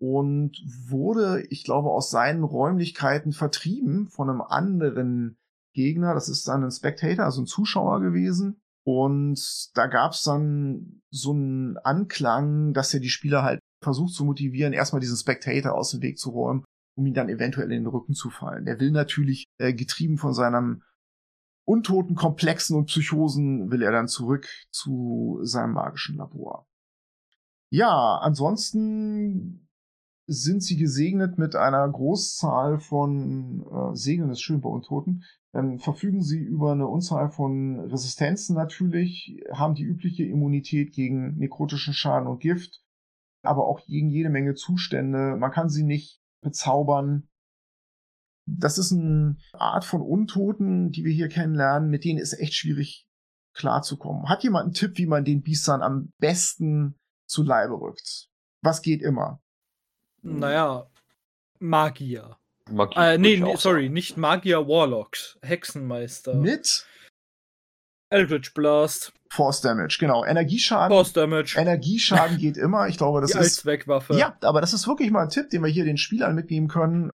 Speaker 1: Und wurde, ich glaube, aus seinen Räumlichkeiten vertrieben von einem anderen Gegner. Das ist dann ein Spectator, also ein Zuschauer gewesen. Und da gab es dann so einen Anklang, dass er die Spieler halt versucht zu motivieren, erstmal diesen Spectator aus dem Weg zu räumen, um ihn dann eventuell in den Rücken zu fallen. Der will natürlich, äh, getrieben von seinem untoten Komplexen und Psychosen will er dann zurück zu seinem magischen Labor. Ja, ansonsten sind sie gesegnet mit einer Großzahl von äh, Segeln ist schön bei Untoten. Dann verfügen sie über eine Unzahl von Resistenzen natürlich, haben die übliche Immunität gegen nekrotischen Schaden und Gift, aber auch gegen jede Menge Zustände. Man kann sie nicht bezaubern, das ist eine Art von Untoten, die wir hier kennenlernen, mit denen ist echt schwierig klarzukommen. Hat jemand einen Tipp, wie man den Biestern am besten zu Leibe rückt? Was geht immer?
Speaker 2: Naja, Magier. Magie, äh, nee, nee sorry, nicht Magier, Warlocks, Hexenmeister.
Speaker 1: Mit?
Speaker 2: Eldritch Blast.
Speaker 1: Force Damage, genau. Energieschaden.
Speaker 2: Force Damage.
Speaker 1: Energieschaden geht immer. Ich glaube, das
Speaker 2: Die
Speaker 1: ist.
Speaker 2: Als Wegwaffe.
Speaker 1: Ja, aber das ist wirklich mal ein Tipp, den wir hier den Spielern mitnehmen können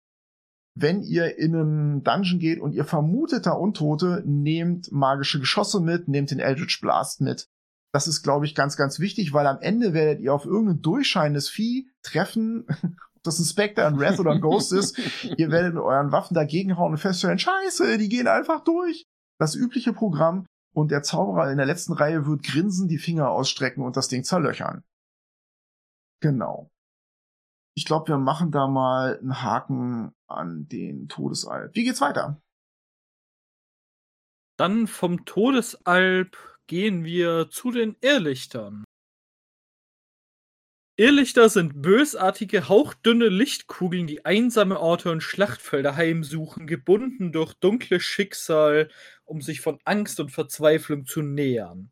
Speaker 1: wenn ihr in einen Dungeon geht und ihr vermutet da Untote, nehmt magische Geschosse mit, nehmt den Eldritch Blast mit. Das ist, glaube ich, ganz, ganz wichtig, weil am Ende werdet ihr auf irgendein durchscheinendes Vieh treffen, ob das ein Spectre, ein Wrath oder ein Ghost ist. ihr werdet mit euren Waffen dagegenhauen und feststellen, scheiße, die gehen einfach durch. Das übliche Programm. Und der Zauberer in der letzten Reihe wird grinsen, die Finger ausstrecken und das Ding zerlöchern. Genau. Ich glaube, wir machen da mal einen Haken an den Todesalp. Wie geht's weiter?
Speaker 2: Dann vom Todesalp gehen wir zu den Irrlichtern. Irrlichter sind bösartige, hauchdünne Lichtkugeln, die einsame Orte und Schlachtfelder heimsuchen, gebunden durch dunkles Schicksal, um sich von Angst und Verzweiflung zu nähern.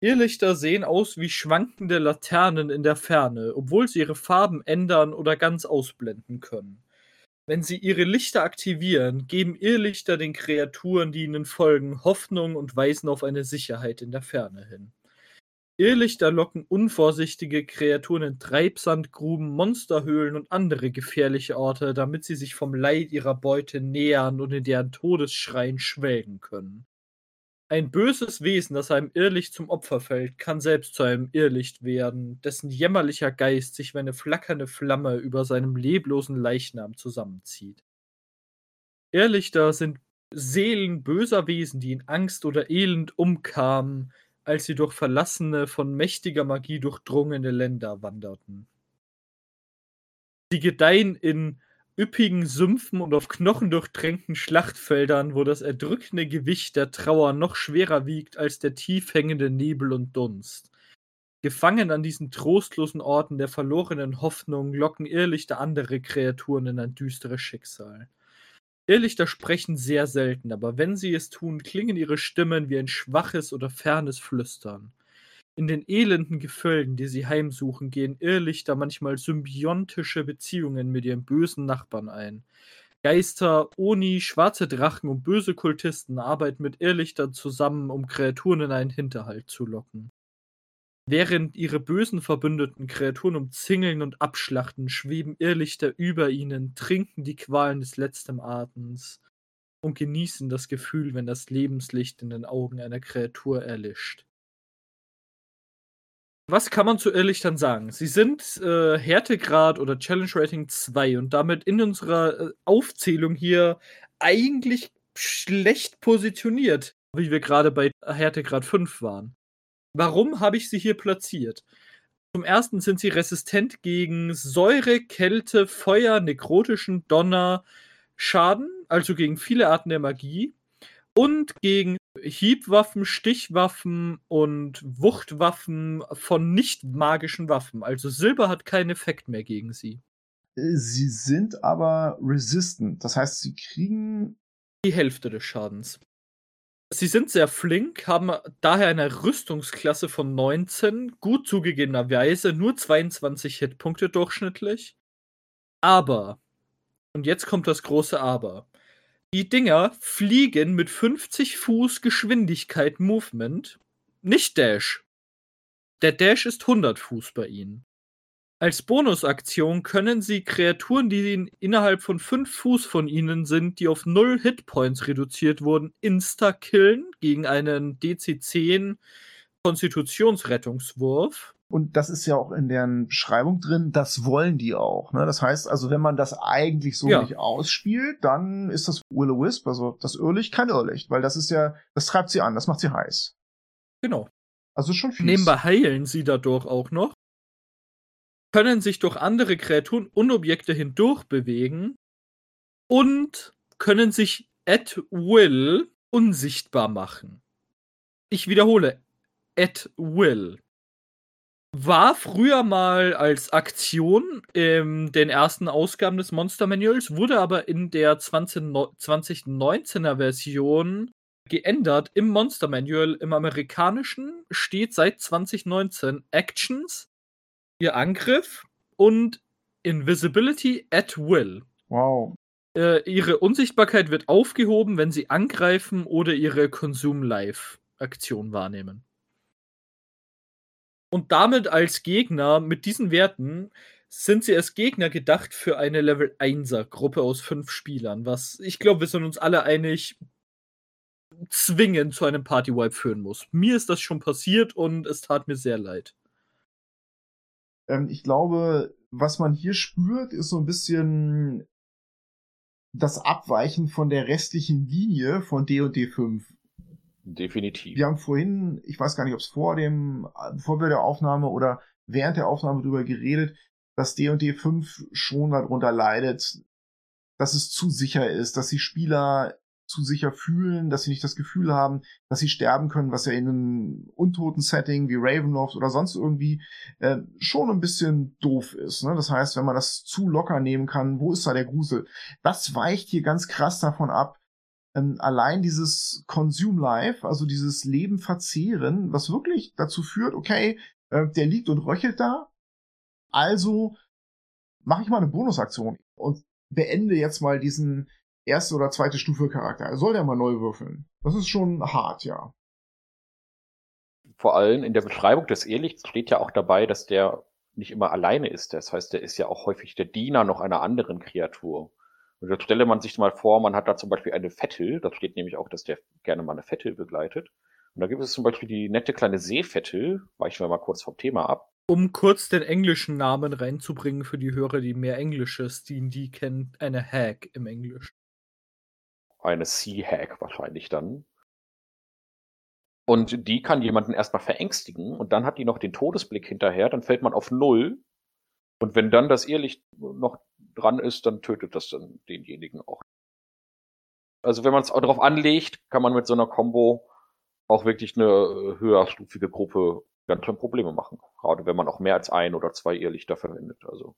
Speaker 2: Irrlichter sehen aus wie schwankende Laternen in der Ferne, obwohl sie ihre Farben ändern oder ganz ausblenden können. Wenn sie ihre Lichter aktivieren, geben Irrlichter den Kreaturen, die ihnen folgen, Hoffnung und weisen auf eine Sicherheit in der Ferne hin. Irrlichter locken unvorsichtige Kreaturen in Treibsandgruben, Monsterhöhlen und andere gefährliche Orte, damit sie sich vom Leid ihrer Beute nähern und in deren Todesschreien schwelgen können. Ein böses Wesen, das einem Irrlicht zum Opfer fällt, kann selbst zu einem Irrlicht werden, dessen jämmerlicher Geist sich wie eine flackernde Flamme über seinem leblosen Leichnam zusammenzieht. Irrlichter sind Seelen böser Wesen, die in Angst oder Elend umkamen, als sie durch verlassene, von mächtiger Magie durchdrungene Länder wanderten. Sie gedeihen in üppigen Sümpfen und auf knochendurchtränkten Schlachtfeldern, wo das erdrückende Gewicht der Trauer noch schwerer wiegt als der tief hängende Nebel und Dunst. Gefangen an diesen trostlosen Orten der verlorenen Hoffnung locken Irrlichter andere Kreaturen in ein düsteres Schicksal. Irrlichter sprechen sehr selten, aber wenn sie es tun, klingen ihre Stimmen wie ein schwaches oder fernes Flüstern. In den elenden Gefilden, die sie heimsuchen, gehen Irrlichter manchmal symbiontische Beziehungen mit ihren bösen Nachbarn ein. Geister, Oni, schwarze Drachen und böse Kultisten arbeiten mit Irrlichtern zusammen, um Kreaturen in einen Hinterhalt zu locken. Während ihre bösen Verbündeten Kreaturen umzingeln und abschlachten, schweben Irrlichter über ihnen, trinken die Qualen des letzten Atems und genießen das Gefühl, wenn das Lebenslicht in den Augen einer Kreatur erlischt. Was kann man zu Irrlichtern sagen? Sie sind äh, Härtegrad oder Challenge Rating 2 und damit in unserer äh, Aufzählung hier eigentlich schlecht positioniert, wie wir gerade bei Härtegrad 5 waren. Warum habe ich sie hier platziert? Zum ersten sind sie resistent gegen Säure, Kälte, Feuer, nekrotischen Donner, Schaden, also gegen viele Arten der Magie und gegen Hiebwaffen, Stichwaffen und Wuchtwaffen von nicht magischen Waffen. Also Silber hat keinen Effekt mehr gegen sie.
Speaker 1: Sie sind aber resistant. Das heißt, sie kriegen
Speaker 2: die Hälfte des Schadens. Sie sind sehr flink, haben daher eine Rüstungsklasse von 19, gut zugegebenerweise nur 22 Hitpunkte durchschnittlich. Aber, und jetzt kommt das große Aber, die Dinger fliegen mit 50 Fuß Geschwindigkeit Movement, nicht Dash. Der Dash ist 100 Fuß bei ihnen. Als Bonusaktion können sie Kreaturen, die innerhalb von 5 Fuß von ihnen sind, die auf 0 Hitpoints reduziert wurden, insta-killen gegen einen DC-10 Konstitutionsrettungswurf.
Speaker 1: Und das ist ja auch in deren Beschreibung drin, das wollen die auch. Ne? Das heißt also, wenn man das eigentlich so ja. nicht ausspielt, dann ist das Will o Wisp, also das Irrlicht, kein Irrlicht, weil das ist ja, das treibt sie an, das macht sie heiß.
Speaker 2: Genau.
Speaker 1: Also schon
Speaker 2: viel. Nebenbei heilen sie dadurch auch noch, können sich durch andere Kreaturen und Objekte hindurch bewegen und können sich at will unsichtbar machen. Ich wiederhole, at will war früher mal als Aktion in den ersten Ausgaben des Monster Manuals, wurde aber in der 20, 2019er Version geändert. Im Monster Manual, im amerikanischen, steht seit 2019 Actions, ihr Angriff und Invisibility at Will.
Speaker 1: Wow.
Speaker 2: Äh, ihre Unsichtbarkeit wird aufgehoben, wenn sie angreifen oder ihre Consume Life Aktion wahrnehmen und damit als Gegner mit diesen Werten sind sie als Gegner gedacht für eine Level 1er Gruppe aus fünf Spielern, was ich glaube, wir sind uns alle einig, zwingend zu einem Partywipe führen muss. Mir ist das schon passiert und es tat mir sehr leid.
Speaker 1: Ähm, ich glaube, was man hier spürt, ist so ein bisschen das Abweichen von der restlichen Linie von D&D 5.
Speaker 3: Definitiv.
Speaker 1: Wir haben vorhin, ich weiß gar nicht, ob es vor dem, vor der Aufnahme oder während der Aufnahme drüber geredet, dass D&D 5 schon darunter leidet, dass es zu sicher ist, dass die Spieler zu sicher fühlen, dass sie nicht das Gefühl haben, dass sie sterben können, was ja in einem untoten Setting wie Ravenloft oder sonst irgendwie äh, schon ein bisschen doof ist. Ne? Das heißt, wenn man das zu locker nehmen kann, wo ist da der Grusel? Das weicht hier ganz krass davon ab. Ähm, allein dieses Consume Life, also dieses Leben verzehren, was wirklich dazu führt, okay, äh, der liegt und röchelt da, also mache ich mal eine Bonusaktion und beende jetzt mal diesen erste oder zweite Stufe Charakter. Er soll ja mal neu würfeln. Das ist schon hart, ja.
Speaker 3: Vor allem in der Beschreibung des Irrlichts steht ja auch dabei, dass der nicht immer alleine ist. Das heißt, der ist ja auch häufig der Diener noch einer anderen Kreatur. Und jetzt stelle man sich mal vor, man hat da zum Beispiel eine Vettel, da steht nämlich auch, dass der gerne mal eine Vettel begleitet. Und da gibt es zum Beispiel die nette kleine Seevettel, weichen wir mal kurz vom Thema ab.
Speaker 2: Um kurz den englischen Namen reinzubringen für die Hörer, die mehr Englisches, die die kennen, eine Hag im Englisch
Speaker 3: eine Sea-Hack wahrscheinlich dann. Und die kann jemanden erstmal verängstigen und dann hat die noch den Todesblick hinterher, dann fällt man auf Null. Und wenn dann das Irrlicht noch dran ist, dann tötet das dann denjenigen auch. Also wenn man es auch darauf anlegt, kann man mit so einer Combo auch wirklich eine äh, höherstufige Gruppe ganz schön Probleme machen. Gerade wenn man auch mehr als ein oder zwei Irrlichter verwendet. Also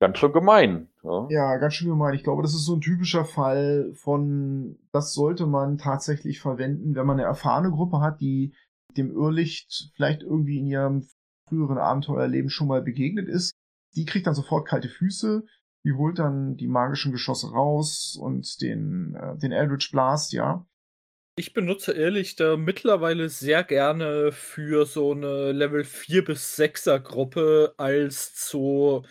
Speaker 3: Ganz schön gemein.
Speaker 1: Ja. ja, ganz schön gemein. Ich glaube, das ist so ein typischer Fall von, das sollte man tatsächlich verwenden, wenn man eine erfahrene Gruppe hat, die dem Irrlicht vielleicht irgendwie in ihrem früheren Abenteuerleben schon mal begegnet ist. Die kriegt dann sofort kalte Füße, die holt dann die magischen Geschosse raus und den, äh, den Eldritch Blast, ja.
Speaker 2: Ich benutze Irrlichter mittlerweile sehr gerne für so eine Level 4 bis 6er Gruppe als so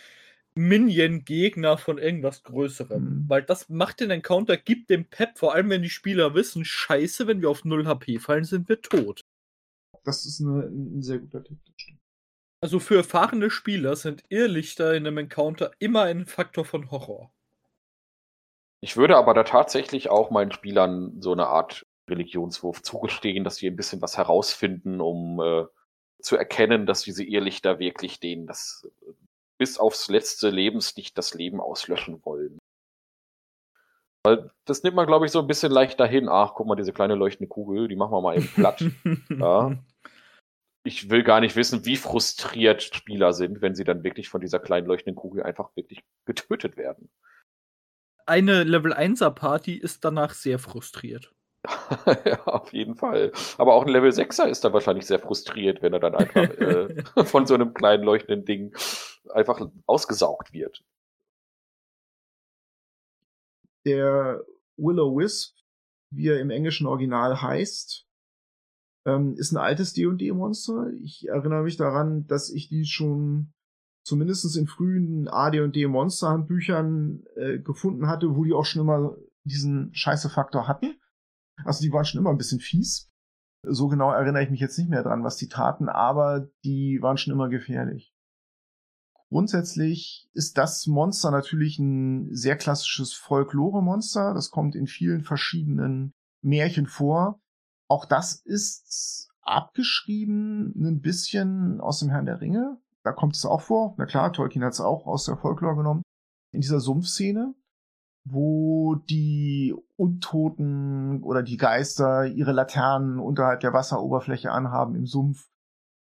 Speaker 2: Minion-Gegner von irgendwas Größerem. Mhm. Weil das macht den Encounter, gibt dem Pep, vor allem wenn die Spieler wissen, scheiße, wenn wir auf 0 HP fallen, sind wir tot.
Speaker 1: Das ist eine, ein sehr guter Tipp, das stimmt.
Speaker 2: Also für erfahrene Spieler sind Irrlichter in einem Encounter immer ein Faktor von Horror.
Speaker 3: Ich würde aber da tatsächlich auch meinen Spielern so eine Art Religionswurf zugestehen, dass sie ein bisschen was herausfinden, um äh, zu erkennen, dass diese Irrlichter wirklich denen das bis aufs letzte Lebenslicht das Leben auslöschen wollen. Weil das nimmt man, glaube ich, so ein bisschen leicht dahin. Ach, guck mal, diese kleine leuchtende Kugel, die machen wir mal eben platt. ja. Ich will gar nicht wissen, wie frustriert Spieler sind, wenn sie dann wirklich von dieser kleinen leuchtenden Kugel einfach wirklich getötet werden.
Speaker 2: Eine Level 1er Party ist danach sehr frustriert.
Speaker 3: ja, auf jeden Fall. Aber auch ein Level 6er ist da wahrscheinlich sehr frustriert, wenn er dann einfach äh, von so einem kleinen leuchtenden Ding einfach ausgesaugt wird.
Speaker 1: Der Willow-Wisp, wie er im englischen Original heißt, ähm, ist ein altes D&D-Monster. Ich erinnere mich daran, dass ich die schon zumindest in frühen AD&D Monsterhandbüchern äh, gefunden hatte, wo die auch schon immer diesen Scheiße-Faktor hatten. Also die waren schon immer ein bisschen fies. So genau erinnere ich mich jetzt nicht mehr dran, was die taten, aber die waren schon immer gefährlich. Grundsätzlich ist das Monster natürlich ein sehr klassisches Folklore-Monster. Das kommt in vielen verschiedenen Märchen vor. Auch das ist abgeschrieben ein bisschen aus dem Herrn der Ringe. Da kommt es auch vor. Na klar, Tolkien hat es auch aus der Folklore genommen. In dieser Sumpfszene wo die Untoten oder die Geister ihre Laternen unterhalb der Wasseroberfläche anhaben im Sumpf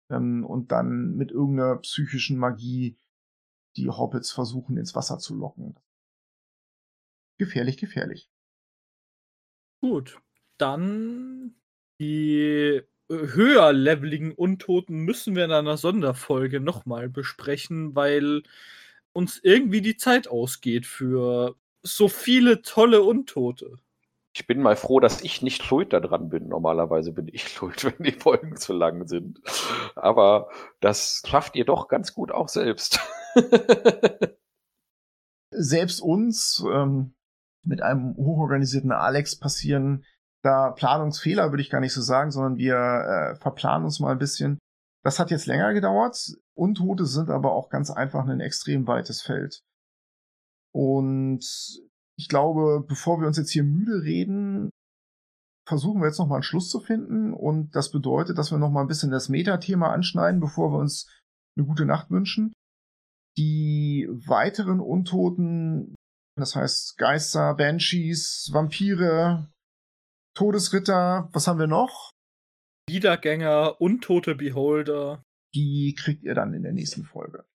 Speaker 1: ähm, und dann mit irgendeiner psychischen Magie die Hobbits versuchen ins Wasser zu locken. Gefährlich, gefährlich.
Speaker 2: Gut, dann die höher leveligen Untoten müssen wir in einer Sonderfolge nochmal besprechen, weil uns irgendwie die Zeit ausgeht für so viele tolle Untote.
Speaker 3: Ich bin mal froh, dass ich nicht schuld daran bin. Normalerweise bin ich schuld, wenn die Folgen zu lang sind. Aber das schafft ihr doch ganz gut auch selbst.
Speaker 1: selbst uns ähm, mit einem hochorganisierten Alex passieren da Planungsfehler würde ich gar nicht so sagen, sondern wir äh, verplanen uns mal ein bisschen. Das hat jetzt länger gedauert. Untote sind aber auch ganz einfach ein extrem weites Feld. Und ich glaube, bevor wir uns jetzt hier müde reden, versuchen wir jetzt nochmal einen Schluss zu finden. Und das bedeutet, dass wir nochmal ein bisschen das Metathema anschneiden, bevor wir uns eine gute Nacht wünschen. Die weiteren Untoten, das heißt Geister, Banshees, Vampire, Todesritter, was haben wir noch?
Speaker 2: Wiedergänger, untote Beholder.
Speaker 1: Die kriegt ihr dann in der nächsten Folge.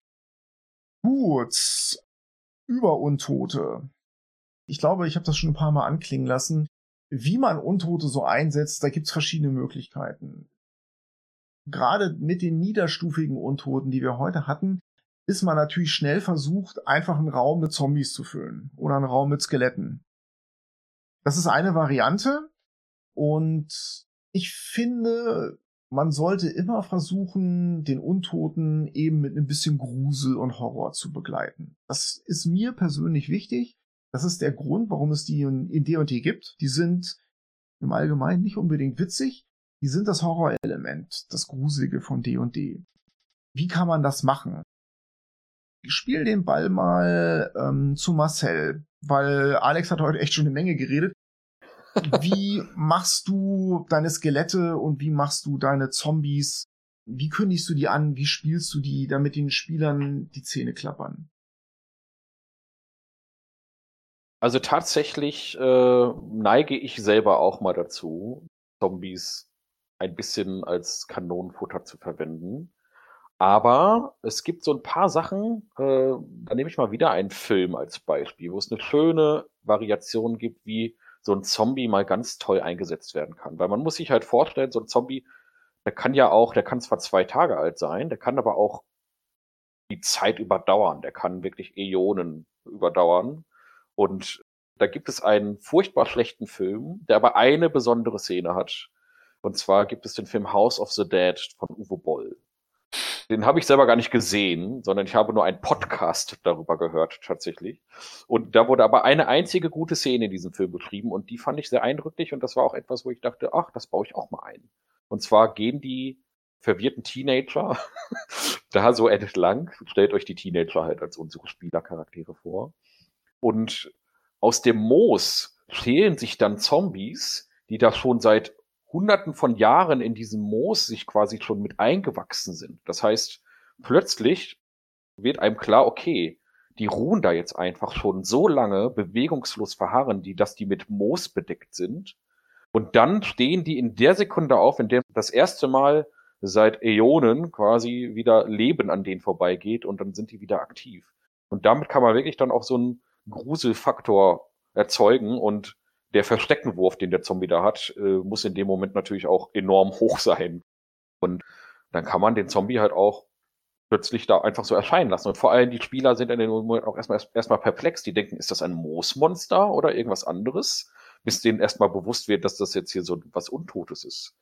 Speaker 1: Gut. Über Untote. Ich glaube, ich habe das schon ein paar Mal anklingen lassen. Wie man Untote so einsetzt, da gibt's verschiedene Möglichkeiten. Gerade mit den niederstufigen Untoten, die wir heute hatten, ist man natürlich schnell versucht, einfach einen Raum mit Zombies zu füllen oder einen Raum mit Skeletten. Das ist eine Variante und ich finde, man sollte immer versuchen, den Untoten eben mit ein bisschen Grusel und Horror zu begleiten. Das ist mir persönlich wichtig. Das ist der Grund, warum es die in D&D gibt. Die sind im Allgemeinen nicht unbedingt witzig. Die sind das Horrorelement, das Gruselige von D&D. Wie kann man das machen? Ich spiele den Ball mal ähm, zu Marcel, weil Alex hat heute echt schon eine Menge geredet wie machst du deine Skelette und wie machst du deine Zombies? Wie kündigst du die an? Wie spielst du die, damit den Spielern die Zähne klappern?
Speaker 3: Also tatsächlich äh, neige ich selber auch mal dazu, Zombies ein bisschen als Kanonenfutter zu verwenden. Aber es gibt so ein paar Sachen, äh, da nehme ich mal wieder einen Film als Beispiel, wo es eine schöne Variation gibt, wie so ein Zombie mal ganz toll eingesetzt werden kann. Weil man muss sich halt vorstellen, so ein Zombie, der kann ja auch, der kann zwar zwei Tage alt sein, der kann aber auch die Zeit überdauern. Der kann wirklich Äonen überdauern. Und da gibt es einen furchtbar schlechten Film, der aber eine besondere Szene hat. Und zwar gibt es den Film House of the Dead von Uwe Boll. Den habe ich selber gar nicht gesehen, sondern ich habe nur einen Podcast darüber gehört tatsächlich. Und da wurde aber eine einzige gute Szene in diesem Film beschrieben und die fand ich sehr eindrücklich und das war auch etwas, wo ich dachte, ach, das baue ich auch mal ein. Und zwar gehen die verwirrten Teenager da so entlang, stellt euch die Teenager halt als unsere Spielercharaktere vor. Und aus dem Moos schälen sich dann Zombies, die da schon seit Hunderten von Jahren in diesem Moos sich quasi schon mit eingewachsen sind. Das heißt, plötzlich wird einem klar, okay, die ruhen da jetzt einfach schon so lange bewegungslos verharren, die, dass die mit Moos bedeckt sind. Und dann stehen die in der Sekunde auf, in der das erste Mal seit Äonen quasi wieder Leben an denen vorbeigeht und dann sind die wieder aktiv. Und damit kann man wirklich dann auch so einen Gruselfaktor erzeugen und der Versteckenwurf, den der Zombie da hat, äh, muss in dem Moment natürlich auch enorm hoch sein. Und dann kann man den Zombie halt auch plötzlich da einfach so erscheinen lassen. Und vor allem die Spieler sind in dem Moment auch erstmal, erstmal perplex. Die denken, ist das ein Moosmonster oder irgendwas anderes? Bis denen erstmal bewusst wird, dass das jetzt hier so was Untotes ist.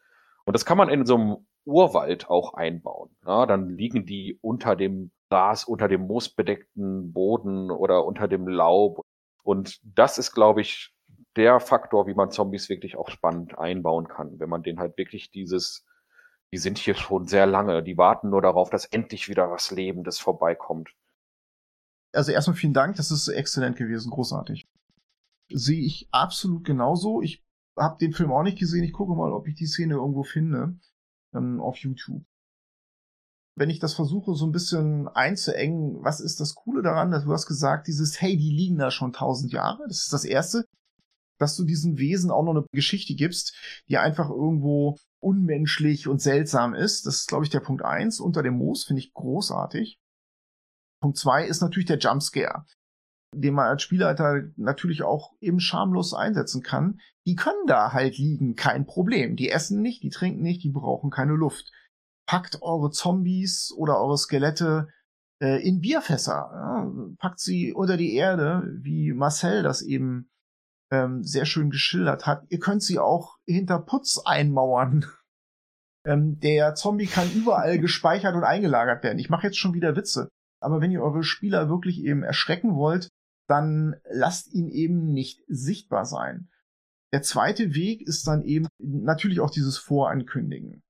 Speaker 3: Und das kann man in so einem Urwald auch einbauen. Ja, dann liegen die unter dem Gras, unter dem moosbedeckten Boden oder unter dem Laub. Und das ist, glaube ich, der Faktor, wie man Zombies wirklich auch spannend einbauen kann, wenn man den halt wirklich dieses, die sind hier schon sehr lange, die warten nur darauf, dass endlich wieder was Lebendes vorbeikommt.
Speaker 1: Also erstmal vielen Dank, das ist exzellent gewesen, großartig. Sehe ich absolut genauso. Ich habe den Film auch nicht gesehen. Ich gucke mal, ob ich die Szene irgendwo finde ähm, auf YouTube. Wenn ich das versuche, so ein bisschen einzuengen, was ist das Coole daran? Du hast gesagt, dieses, hey, die liegen da schon tausend Jahre. Das ist das Erste dass du diesen Wesen auch noch eine Geschichte gibst, die einfach irgendwo unmenschlich und seltsam ist. Das ist, glaube ich, der Punkt eins. Unter dem Moos finde ich großartig. Punkt zwei ist natürlich der Jumpscare, den man als Spielleiter natürlich auch eben schamlos einsetzen kann. Die können da halt liegen, kein Problem. Die essen nicht, die trinken nicht, die brauchen keine Luft. Packt eure Zombies oder eure Skelette äh, in Bierfässer. Ja? Packt sie unter die Erde, wie Marcel das eben ähm, sehr schön geschildert hat. Ihr könnt sie auch hinter Putz einmauern. Ähm, der Zombie kann überall gespeichert und eingelagert werden. Ich mache jetzt schon wieder Witze. Aber wenn ihr eure Spieler wirklich eben erschrecken wollt, dann lasst ihn eben nicht sichtbar sein. Der zweite Weg ist dann eben natürlich auch dieses Vorankündigen.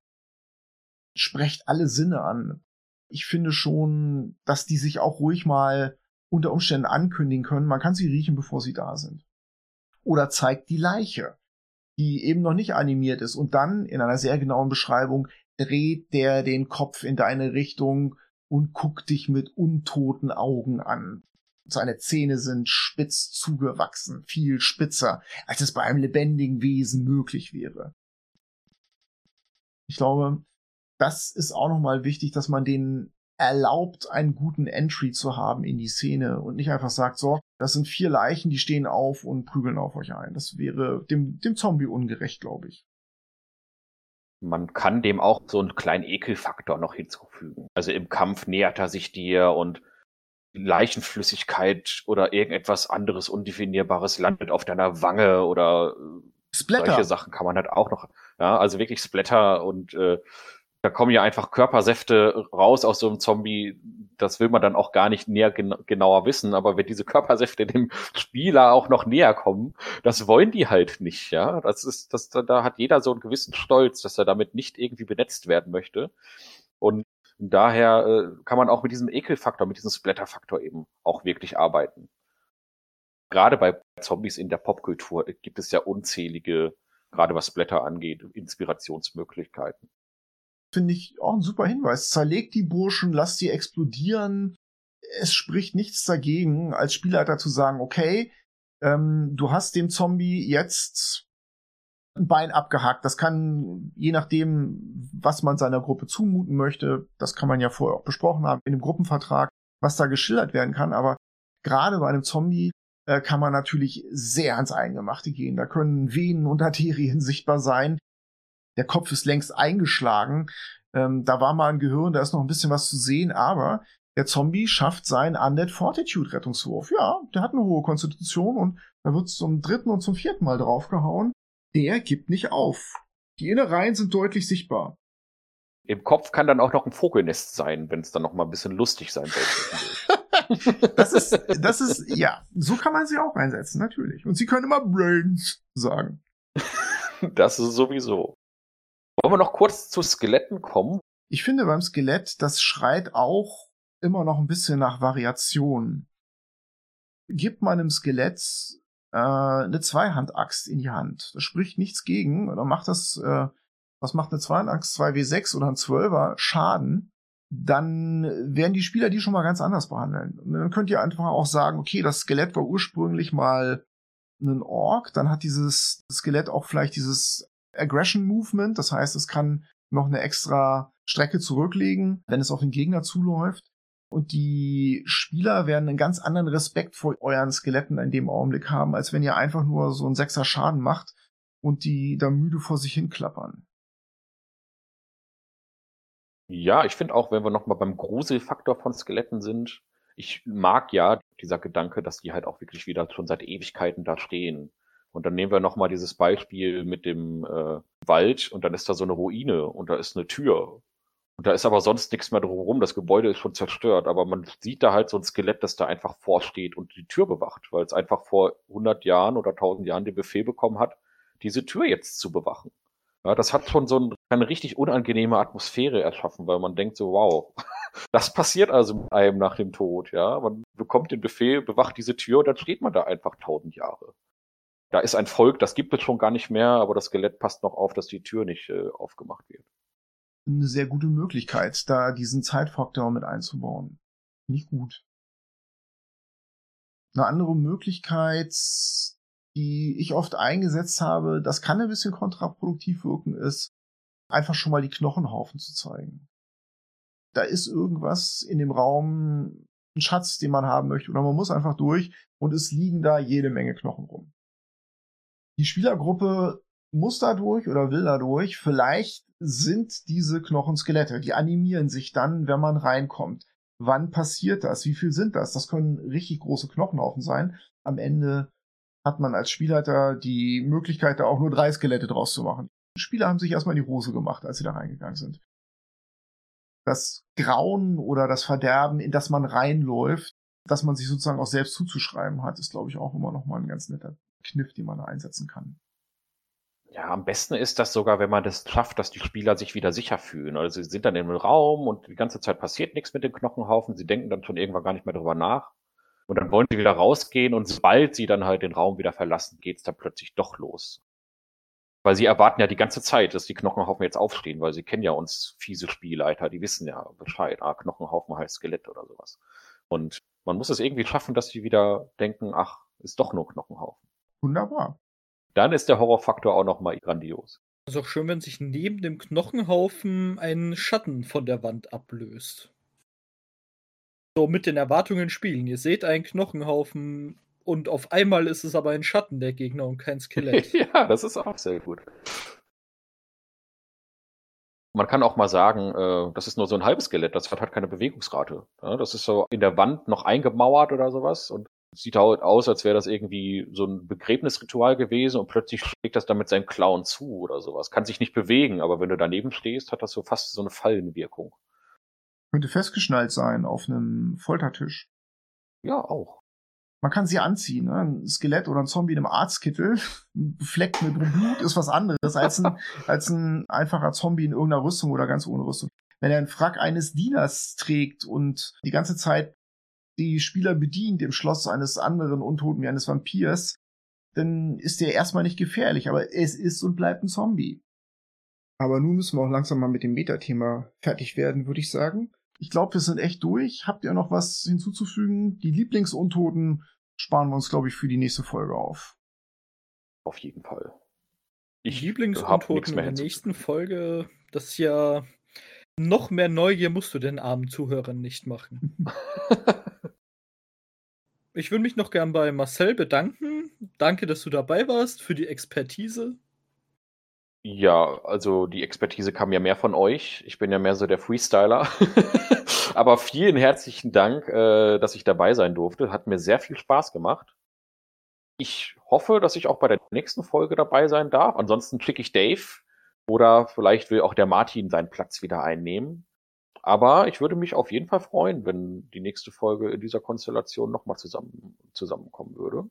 Speaker 1: Sprecht alle Sinne an. Ich finde schon, dass die sich auch ruhig mal unter Umständen ankündigen können. Man kann sie riechen, bevor sie da sind. Oder zeigt die Leiche, die eben noch nicht animiert ist und dann in einer sehr genauen Beschreibung dreht der den Kopf in deine Richtung und guckt dich mit untoten Augen an. Seine Zähne sind spitz zugewachsen, viel spitzer, als es bei einem lebendigen Wesen möglich wäre. Ich glaube, das ist auch nochmal wichtig, dass man den erlaubt, einen guten Entry zu haben in die Szene und nicht einfach sagt, so, das sind vier Leichen, die stehen auf und prügeln auf euch ein. Das wäre dem, dem Zombie ungerecht, glaube ich.
Speaker 3: Man kann dem auch so einen kleinen Ekelfaktor noch hinzufügen. Also im Kampf nähert er sich dir und Leichenflüssigkeit oder irgendetwas anderes Undefinierbares landet auf deiner Wange oder Splatter. solche Sachen kann man halt auch noch, ja, also wirklich Splatter und äh, da kommen ja einfach Körpersäfte raus aus so einem Zombie. Das will man dann auch gar nicht näher gen genauer wissen. Aber wenn diese Körpersäfte dem Spieler auch noch näher kommen, das wollen die halt nicht, ja. Das ist, das, da hat jeder so einen gewissen Stolz, dass er damit nicht irgendwie benetzt werden möchte. Und daher äh, kann man auch mit diesem Ekelfaktor, mit diesem Splatterfaktor eben auch wirklich arbeiten. Gerade bei Zombies in der Popkultur gibt es ja unzählige, gerade was Splatter angeht, Inspirationsmöglichkeiten
Speaker 1: finde ich auch ein super Hinweis. Zerlegt die Burschen, lasst sie explodieren. Es spricht nichts dagegen, als Spielleiter zu sagen, okay, ähm, du hast dem Zombie jetzt ein Bein abgehakt. Das kann, je nachdem, was man seiner Gruppe zumuten möchte, das kann man ja vorher auch besprochen haben in dem Gruppenvertrag, was da geschildert werden kann. Aber gerade bei einem Zombie äh, kann man natürlich sehr ans Eingemachte gehen. Da können Venen und Arterien sichtbar sein, der Kopf ist längst eingeschlagen. Ähm, da war mal ein Gehirn, da ist noch ein bisschen was zu sehen, aber der Zombie schafft seinen Undead Fortitude Rettungswurf. Ja, der hat eine hohe Konstitution und da wird zum dritten und zum vierten Mal draufgehauen. Der gibt nicht auf. Die Innereien sind deutlich sichtbar.
Speaker 3: Im Kopf kann dann auch noch ein Vogelnest sein, wenn es dann noch mal ein bisschen lustig sein
Speaker 1: soll. das ist, das ist, ja, so kann man sie auch einsetzen, natürlich. Und sie können immer Brains sagen.
Speaker 3: Das ist sowieso. Wollen wir noch kurz zu Skeletten kommen?
Speaker 1: Ich finde beim Skelett, das schreit auch immer noch ein bisschen nach Variation. Gibt man einem Skelett äh, eine Zweihandaxt in die Hand. Da spricht nichts gegen. Oder macht das, äh, was macht eine Zweihandaxt? 2W6 oder ein 12er Schaden. Dann werden die Spieler die schon mal ganz anders behandeln. Und dann könnt ihr einfach auch sagen, okay, das Skelett war ursprünglich mal ein Ork, dann hat dieses Skelett auch vielleicht dieses Aggression Movement. Das heißt, es kann noch eine extra Strecke zurücklegen, wenn es auf den Gegner zuläuft. Und die Spieler werden einen ganz anderen Respekt vor euren Skeletten in dem Augenblick haben, als wenn ihr einfach nur so einen Sechser Schaden macht und die da müde vor sich hinklappern.
Speaker 3: Ja, ich finde auch, wenn wir nochmal beim Gruselfaktor von Skeletten sind, ich mag ja dieser Gedanke, dass die halt auch wirklich wieder schon seit Ewigkeiten da stehen. Und dann nehmen wir nochmal dieses Beispiel mit dem äh, Wald und dann ist da so eine Ruine und da ist eine Tür. Und da ist aber sonst nichts mehr drumherum. Das Gebäude ist schon zerstört, aber man sieht da halt so ein Skelett, das da einfach vorsteht und die Tür bewacht, weil es einfach vor 100 Jahren oder 1000 Jahren den Befehl bekommen hat, diese Tür jetzt zu bewachen. Ja, das hat schon so ein, eine richtig unangenehme Atmosphäre erschaffen, weil man denkt so, wow, das passiert also mit einem nach dem Tod, ja. Man bekommt den Befehl, bewacht diese Tür und dann steht man da einfach tausend Jahre da ist ein Volk, das gibt es schon gar nicht mehr, aber das Skelett passt noch auf, dass die Tür nicht äh, aufgemacht wird.
Speaker 1: Eine sehr gute Möglichkeit, da diesen Zeitfaktor mit einzubauen. Nicht gut. Eine andere Möglichkeit, die ich oft eingesetzt habe, das kann ein bisschen kontraproduktiv wirken, ist, einfach schon mal die Knochenhaufen zu zeigen. Da ist irgendwas in dem Raum, ein Schatz, den man haben möchte, oder man muss einfach durch und es liegen da jede Menge Knochen rum die Spielergruppe muss dadurch oder will dadurch, vielleicht sind diese Knochen Skelette, die animieren sich dann, wenn man reinkommt. Wann passiert das? Wie viel sind das? Das können richtig große Knochenhaufen sein. Am Ende hat man als Spielleiter die Möglichkeit, da auch nur drei Skelette draus zu machen. Die Spieler haben sich erstmal in die Hose gemacht, als sie da reingegangen sind. Das Grauen oder das Verderben, in das man reinläuft, dass man sich sozusagen auch selbst zuzuschreiben hat, ist, glaube ich, auch immer noch mal ein ganz netter Kniff, den man da einsetzen kann.
Speaker 3: Ja, am besten ist das sogar, wenn man das schafft, dass die Spieler sich wieder sicher fühlen. Also sie sind dann im Raum und die ganze Zeit passiert nichts mit dem Knochenhaufen. Sie denken dann schon irgendwann gar nicht mehr drüber nach. Und dann wollen sie wieder rausgehen und sobald sie dann halt den Raum wieder verlassen, geht's dann plötzlich doch los. Weil sie erwarten ja die ganze Zeit, dass die Knochenhaufen jetzt aufstehen, weil sie kennen ja uns fiese Spielleiter, die wissen ja Bescheid. Ah, Knochenhaufen heißt Skelett oder sowas. Und man muss es irgendwie schaffen, dass sie wieder denken, ach, ist doch nur Knochenhaufen.
Speaker 1: Wunderbar.
Speaker 3: Dann ist der Horrorfaktor auch nochmal grandios.
Speaker 2: Es ist auch schön, wenn sich neben dem Knochenhaufen ein Schatten von der Wand ablöst. So mit den Erwartungen spielen. Ihr seht einen Knochenhaufen und auf einmal ist es aber ein Schatten der Gegner und kein Skelett.
Speaker 3: ja, das ist auch sehr gut. Man kann auch mal sagen, äh, das ist nur so ein halbes Skelett, das hat halt keine Bewegungsrate. Ja, das ist so in der Wand noch eingemauert oder sowas und sieht halt aus, als wäre das irgendwie so ein Begräbnisritual gewesen und plötzlich schlägt das dann mit seinem Clown zu oder sowas. Kann sich nicht bewegen, aber wenn du daneben stehst, hat das so fast so eine Fallenwirkung.
Speaker 1: Könnte festgeschnallt sein auf einem Foltertisch.
Speaker 3: Ja, auch.
Speaker 1: Man kann sie anziehen. Ne? Ein Skelett oder ein Zombie in einem Arztkittel, befleckt mit Blut, ist was anderes als ein, als ein einfacher Zombie in irgendeiner Rüstung oder ganz ohne Rüstung. Wenn er einen Frack eines Dieners trägt und die ganze Zeit die Spieler bedient im Schloss eines anderen Untoten wie eines Vampirs, dann ist der erstmal nicht gefährlich, aber es ist und bleibt ein Zombie. Aber nun müssen wir auch langsam mal mit dem Metathema fertig werden, würde ich sagen. Ich glaube, wir sind echt durch. Habt ihr noch was hinzuzufügen? Die Lieblingsuntoten sparen wir uns, glaube ich, für die nächste Folge auf.
Speaker 3: Auf jeden Fall.
Speaker 2: Ich Lieblingsuntoten in der nächsten Folge, das ist ja noch mehr Neugier musst du den armen Zuhörern nicht machen. ich würde mich noch gern bei Marcel bedanken. Danke, dass du dabei warst für die Expertise.
Speaker 3: Ja, also die Expertise kam ja mehr von euch. Ich bin ja mehr so der Freestyler. Aber vielen herzlichen Dank, äh, dass ich dabei sein durfte. Hat mir sehr viel Spaß gemacht. Ich hoffe, dass ich auch bei der nächsten Folge dabei sein darf. Ansonsten schicke ich Dave oder vielleicht will auch der Martin seinen Platz wieder einnehmen. Aber ich würde mich auf jeden Fall freuen, wenn die nächste Folge in dieser Konstellation nochmal zusammen, zusammenkommen würde.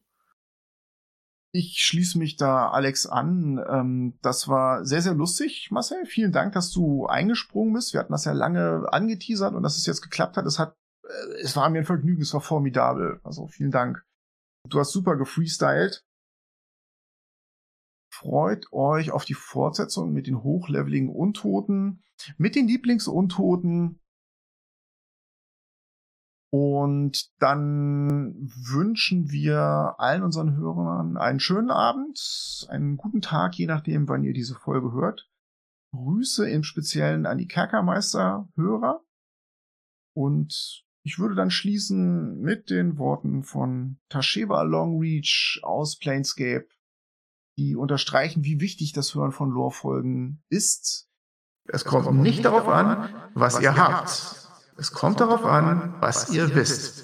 Speaker 1: Ich schließe mich da Alex an. Ähm, das war sehr, sehr lustig, Marcel. Vielen Dank, dass du eingesprungen bist. Wir hatten das ja lange angeteasert und dass es jetzt geklappt hat. Es hat, äh, es war mir ein Vergnügen, es war formidabel. Also vielen Dank. Du hast super gefreestylt. Freut euch auf die Fortsetzung mit den hochleveligen Untoten, mit den Lieblingsuntoten, und dann wünschen wir allen unseren Hörern einen schönen Abend, einen guten Tag, je nachdem, wann ihr diese Folge hört. Grüße im Speziellen an die Kerkermeister-Hörer. Und ich würde dann schließen mit den Worten von Tasheba Longreach aus Planescape, die unterstreichen, wie wichtig das Hören von Lore-Folgen ist. Es kommt nicht darauf an, was ihr habt es kommt darauf an, was ihr wisst.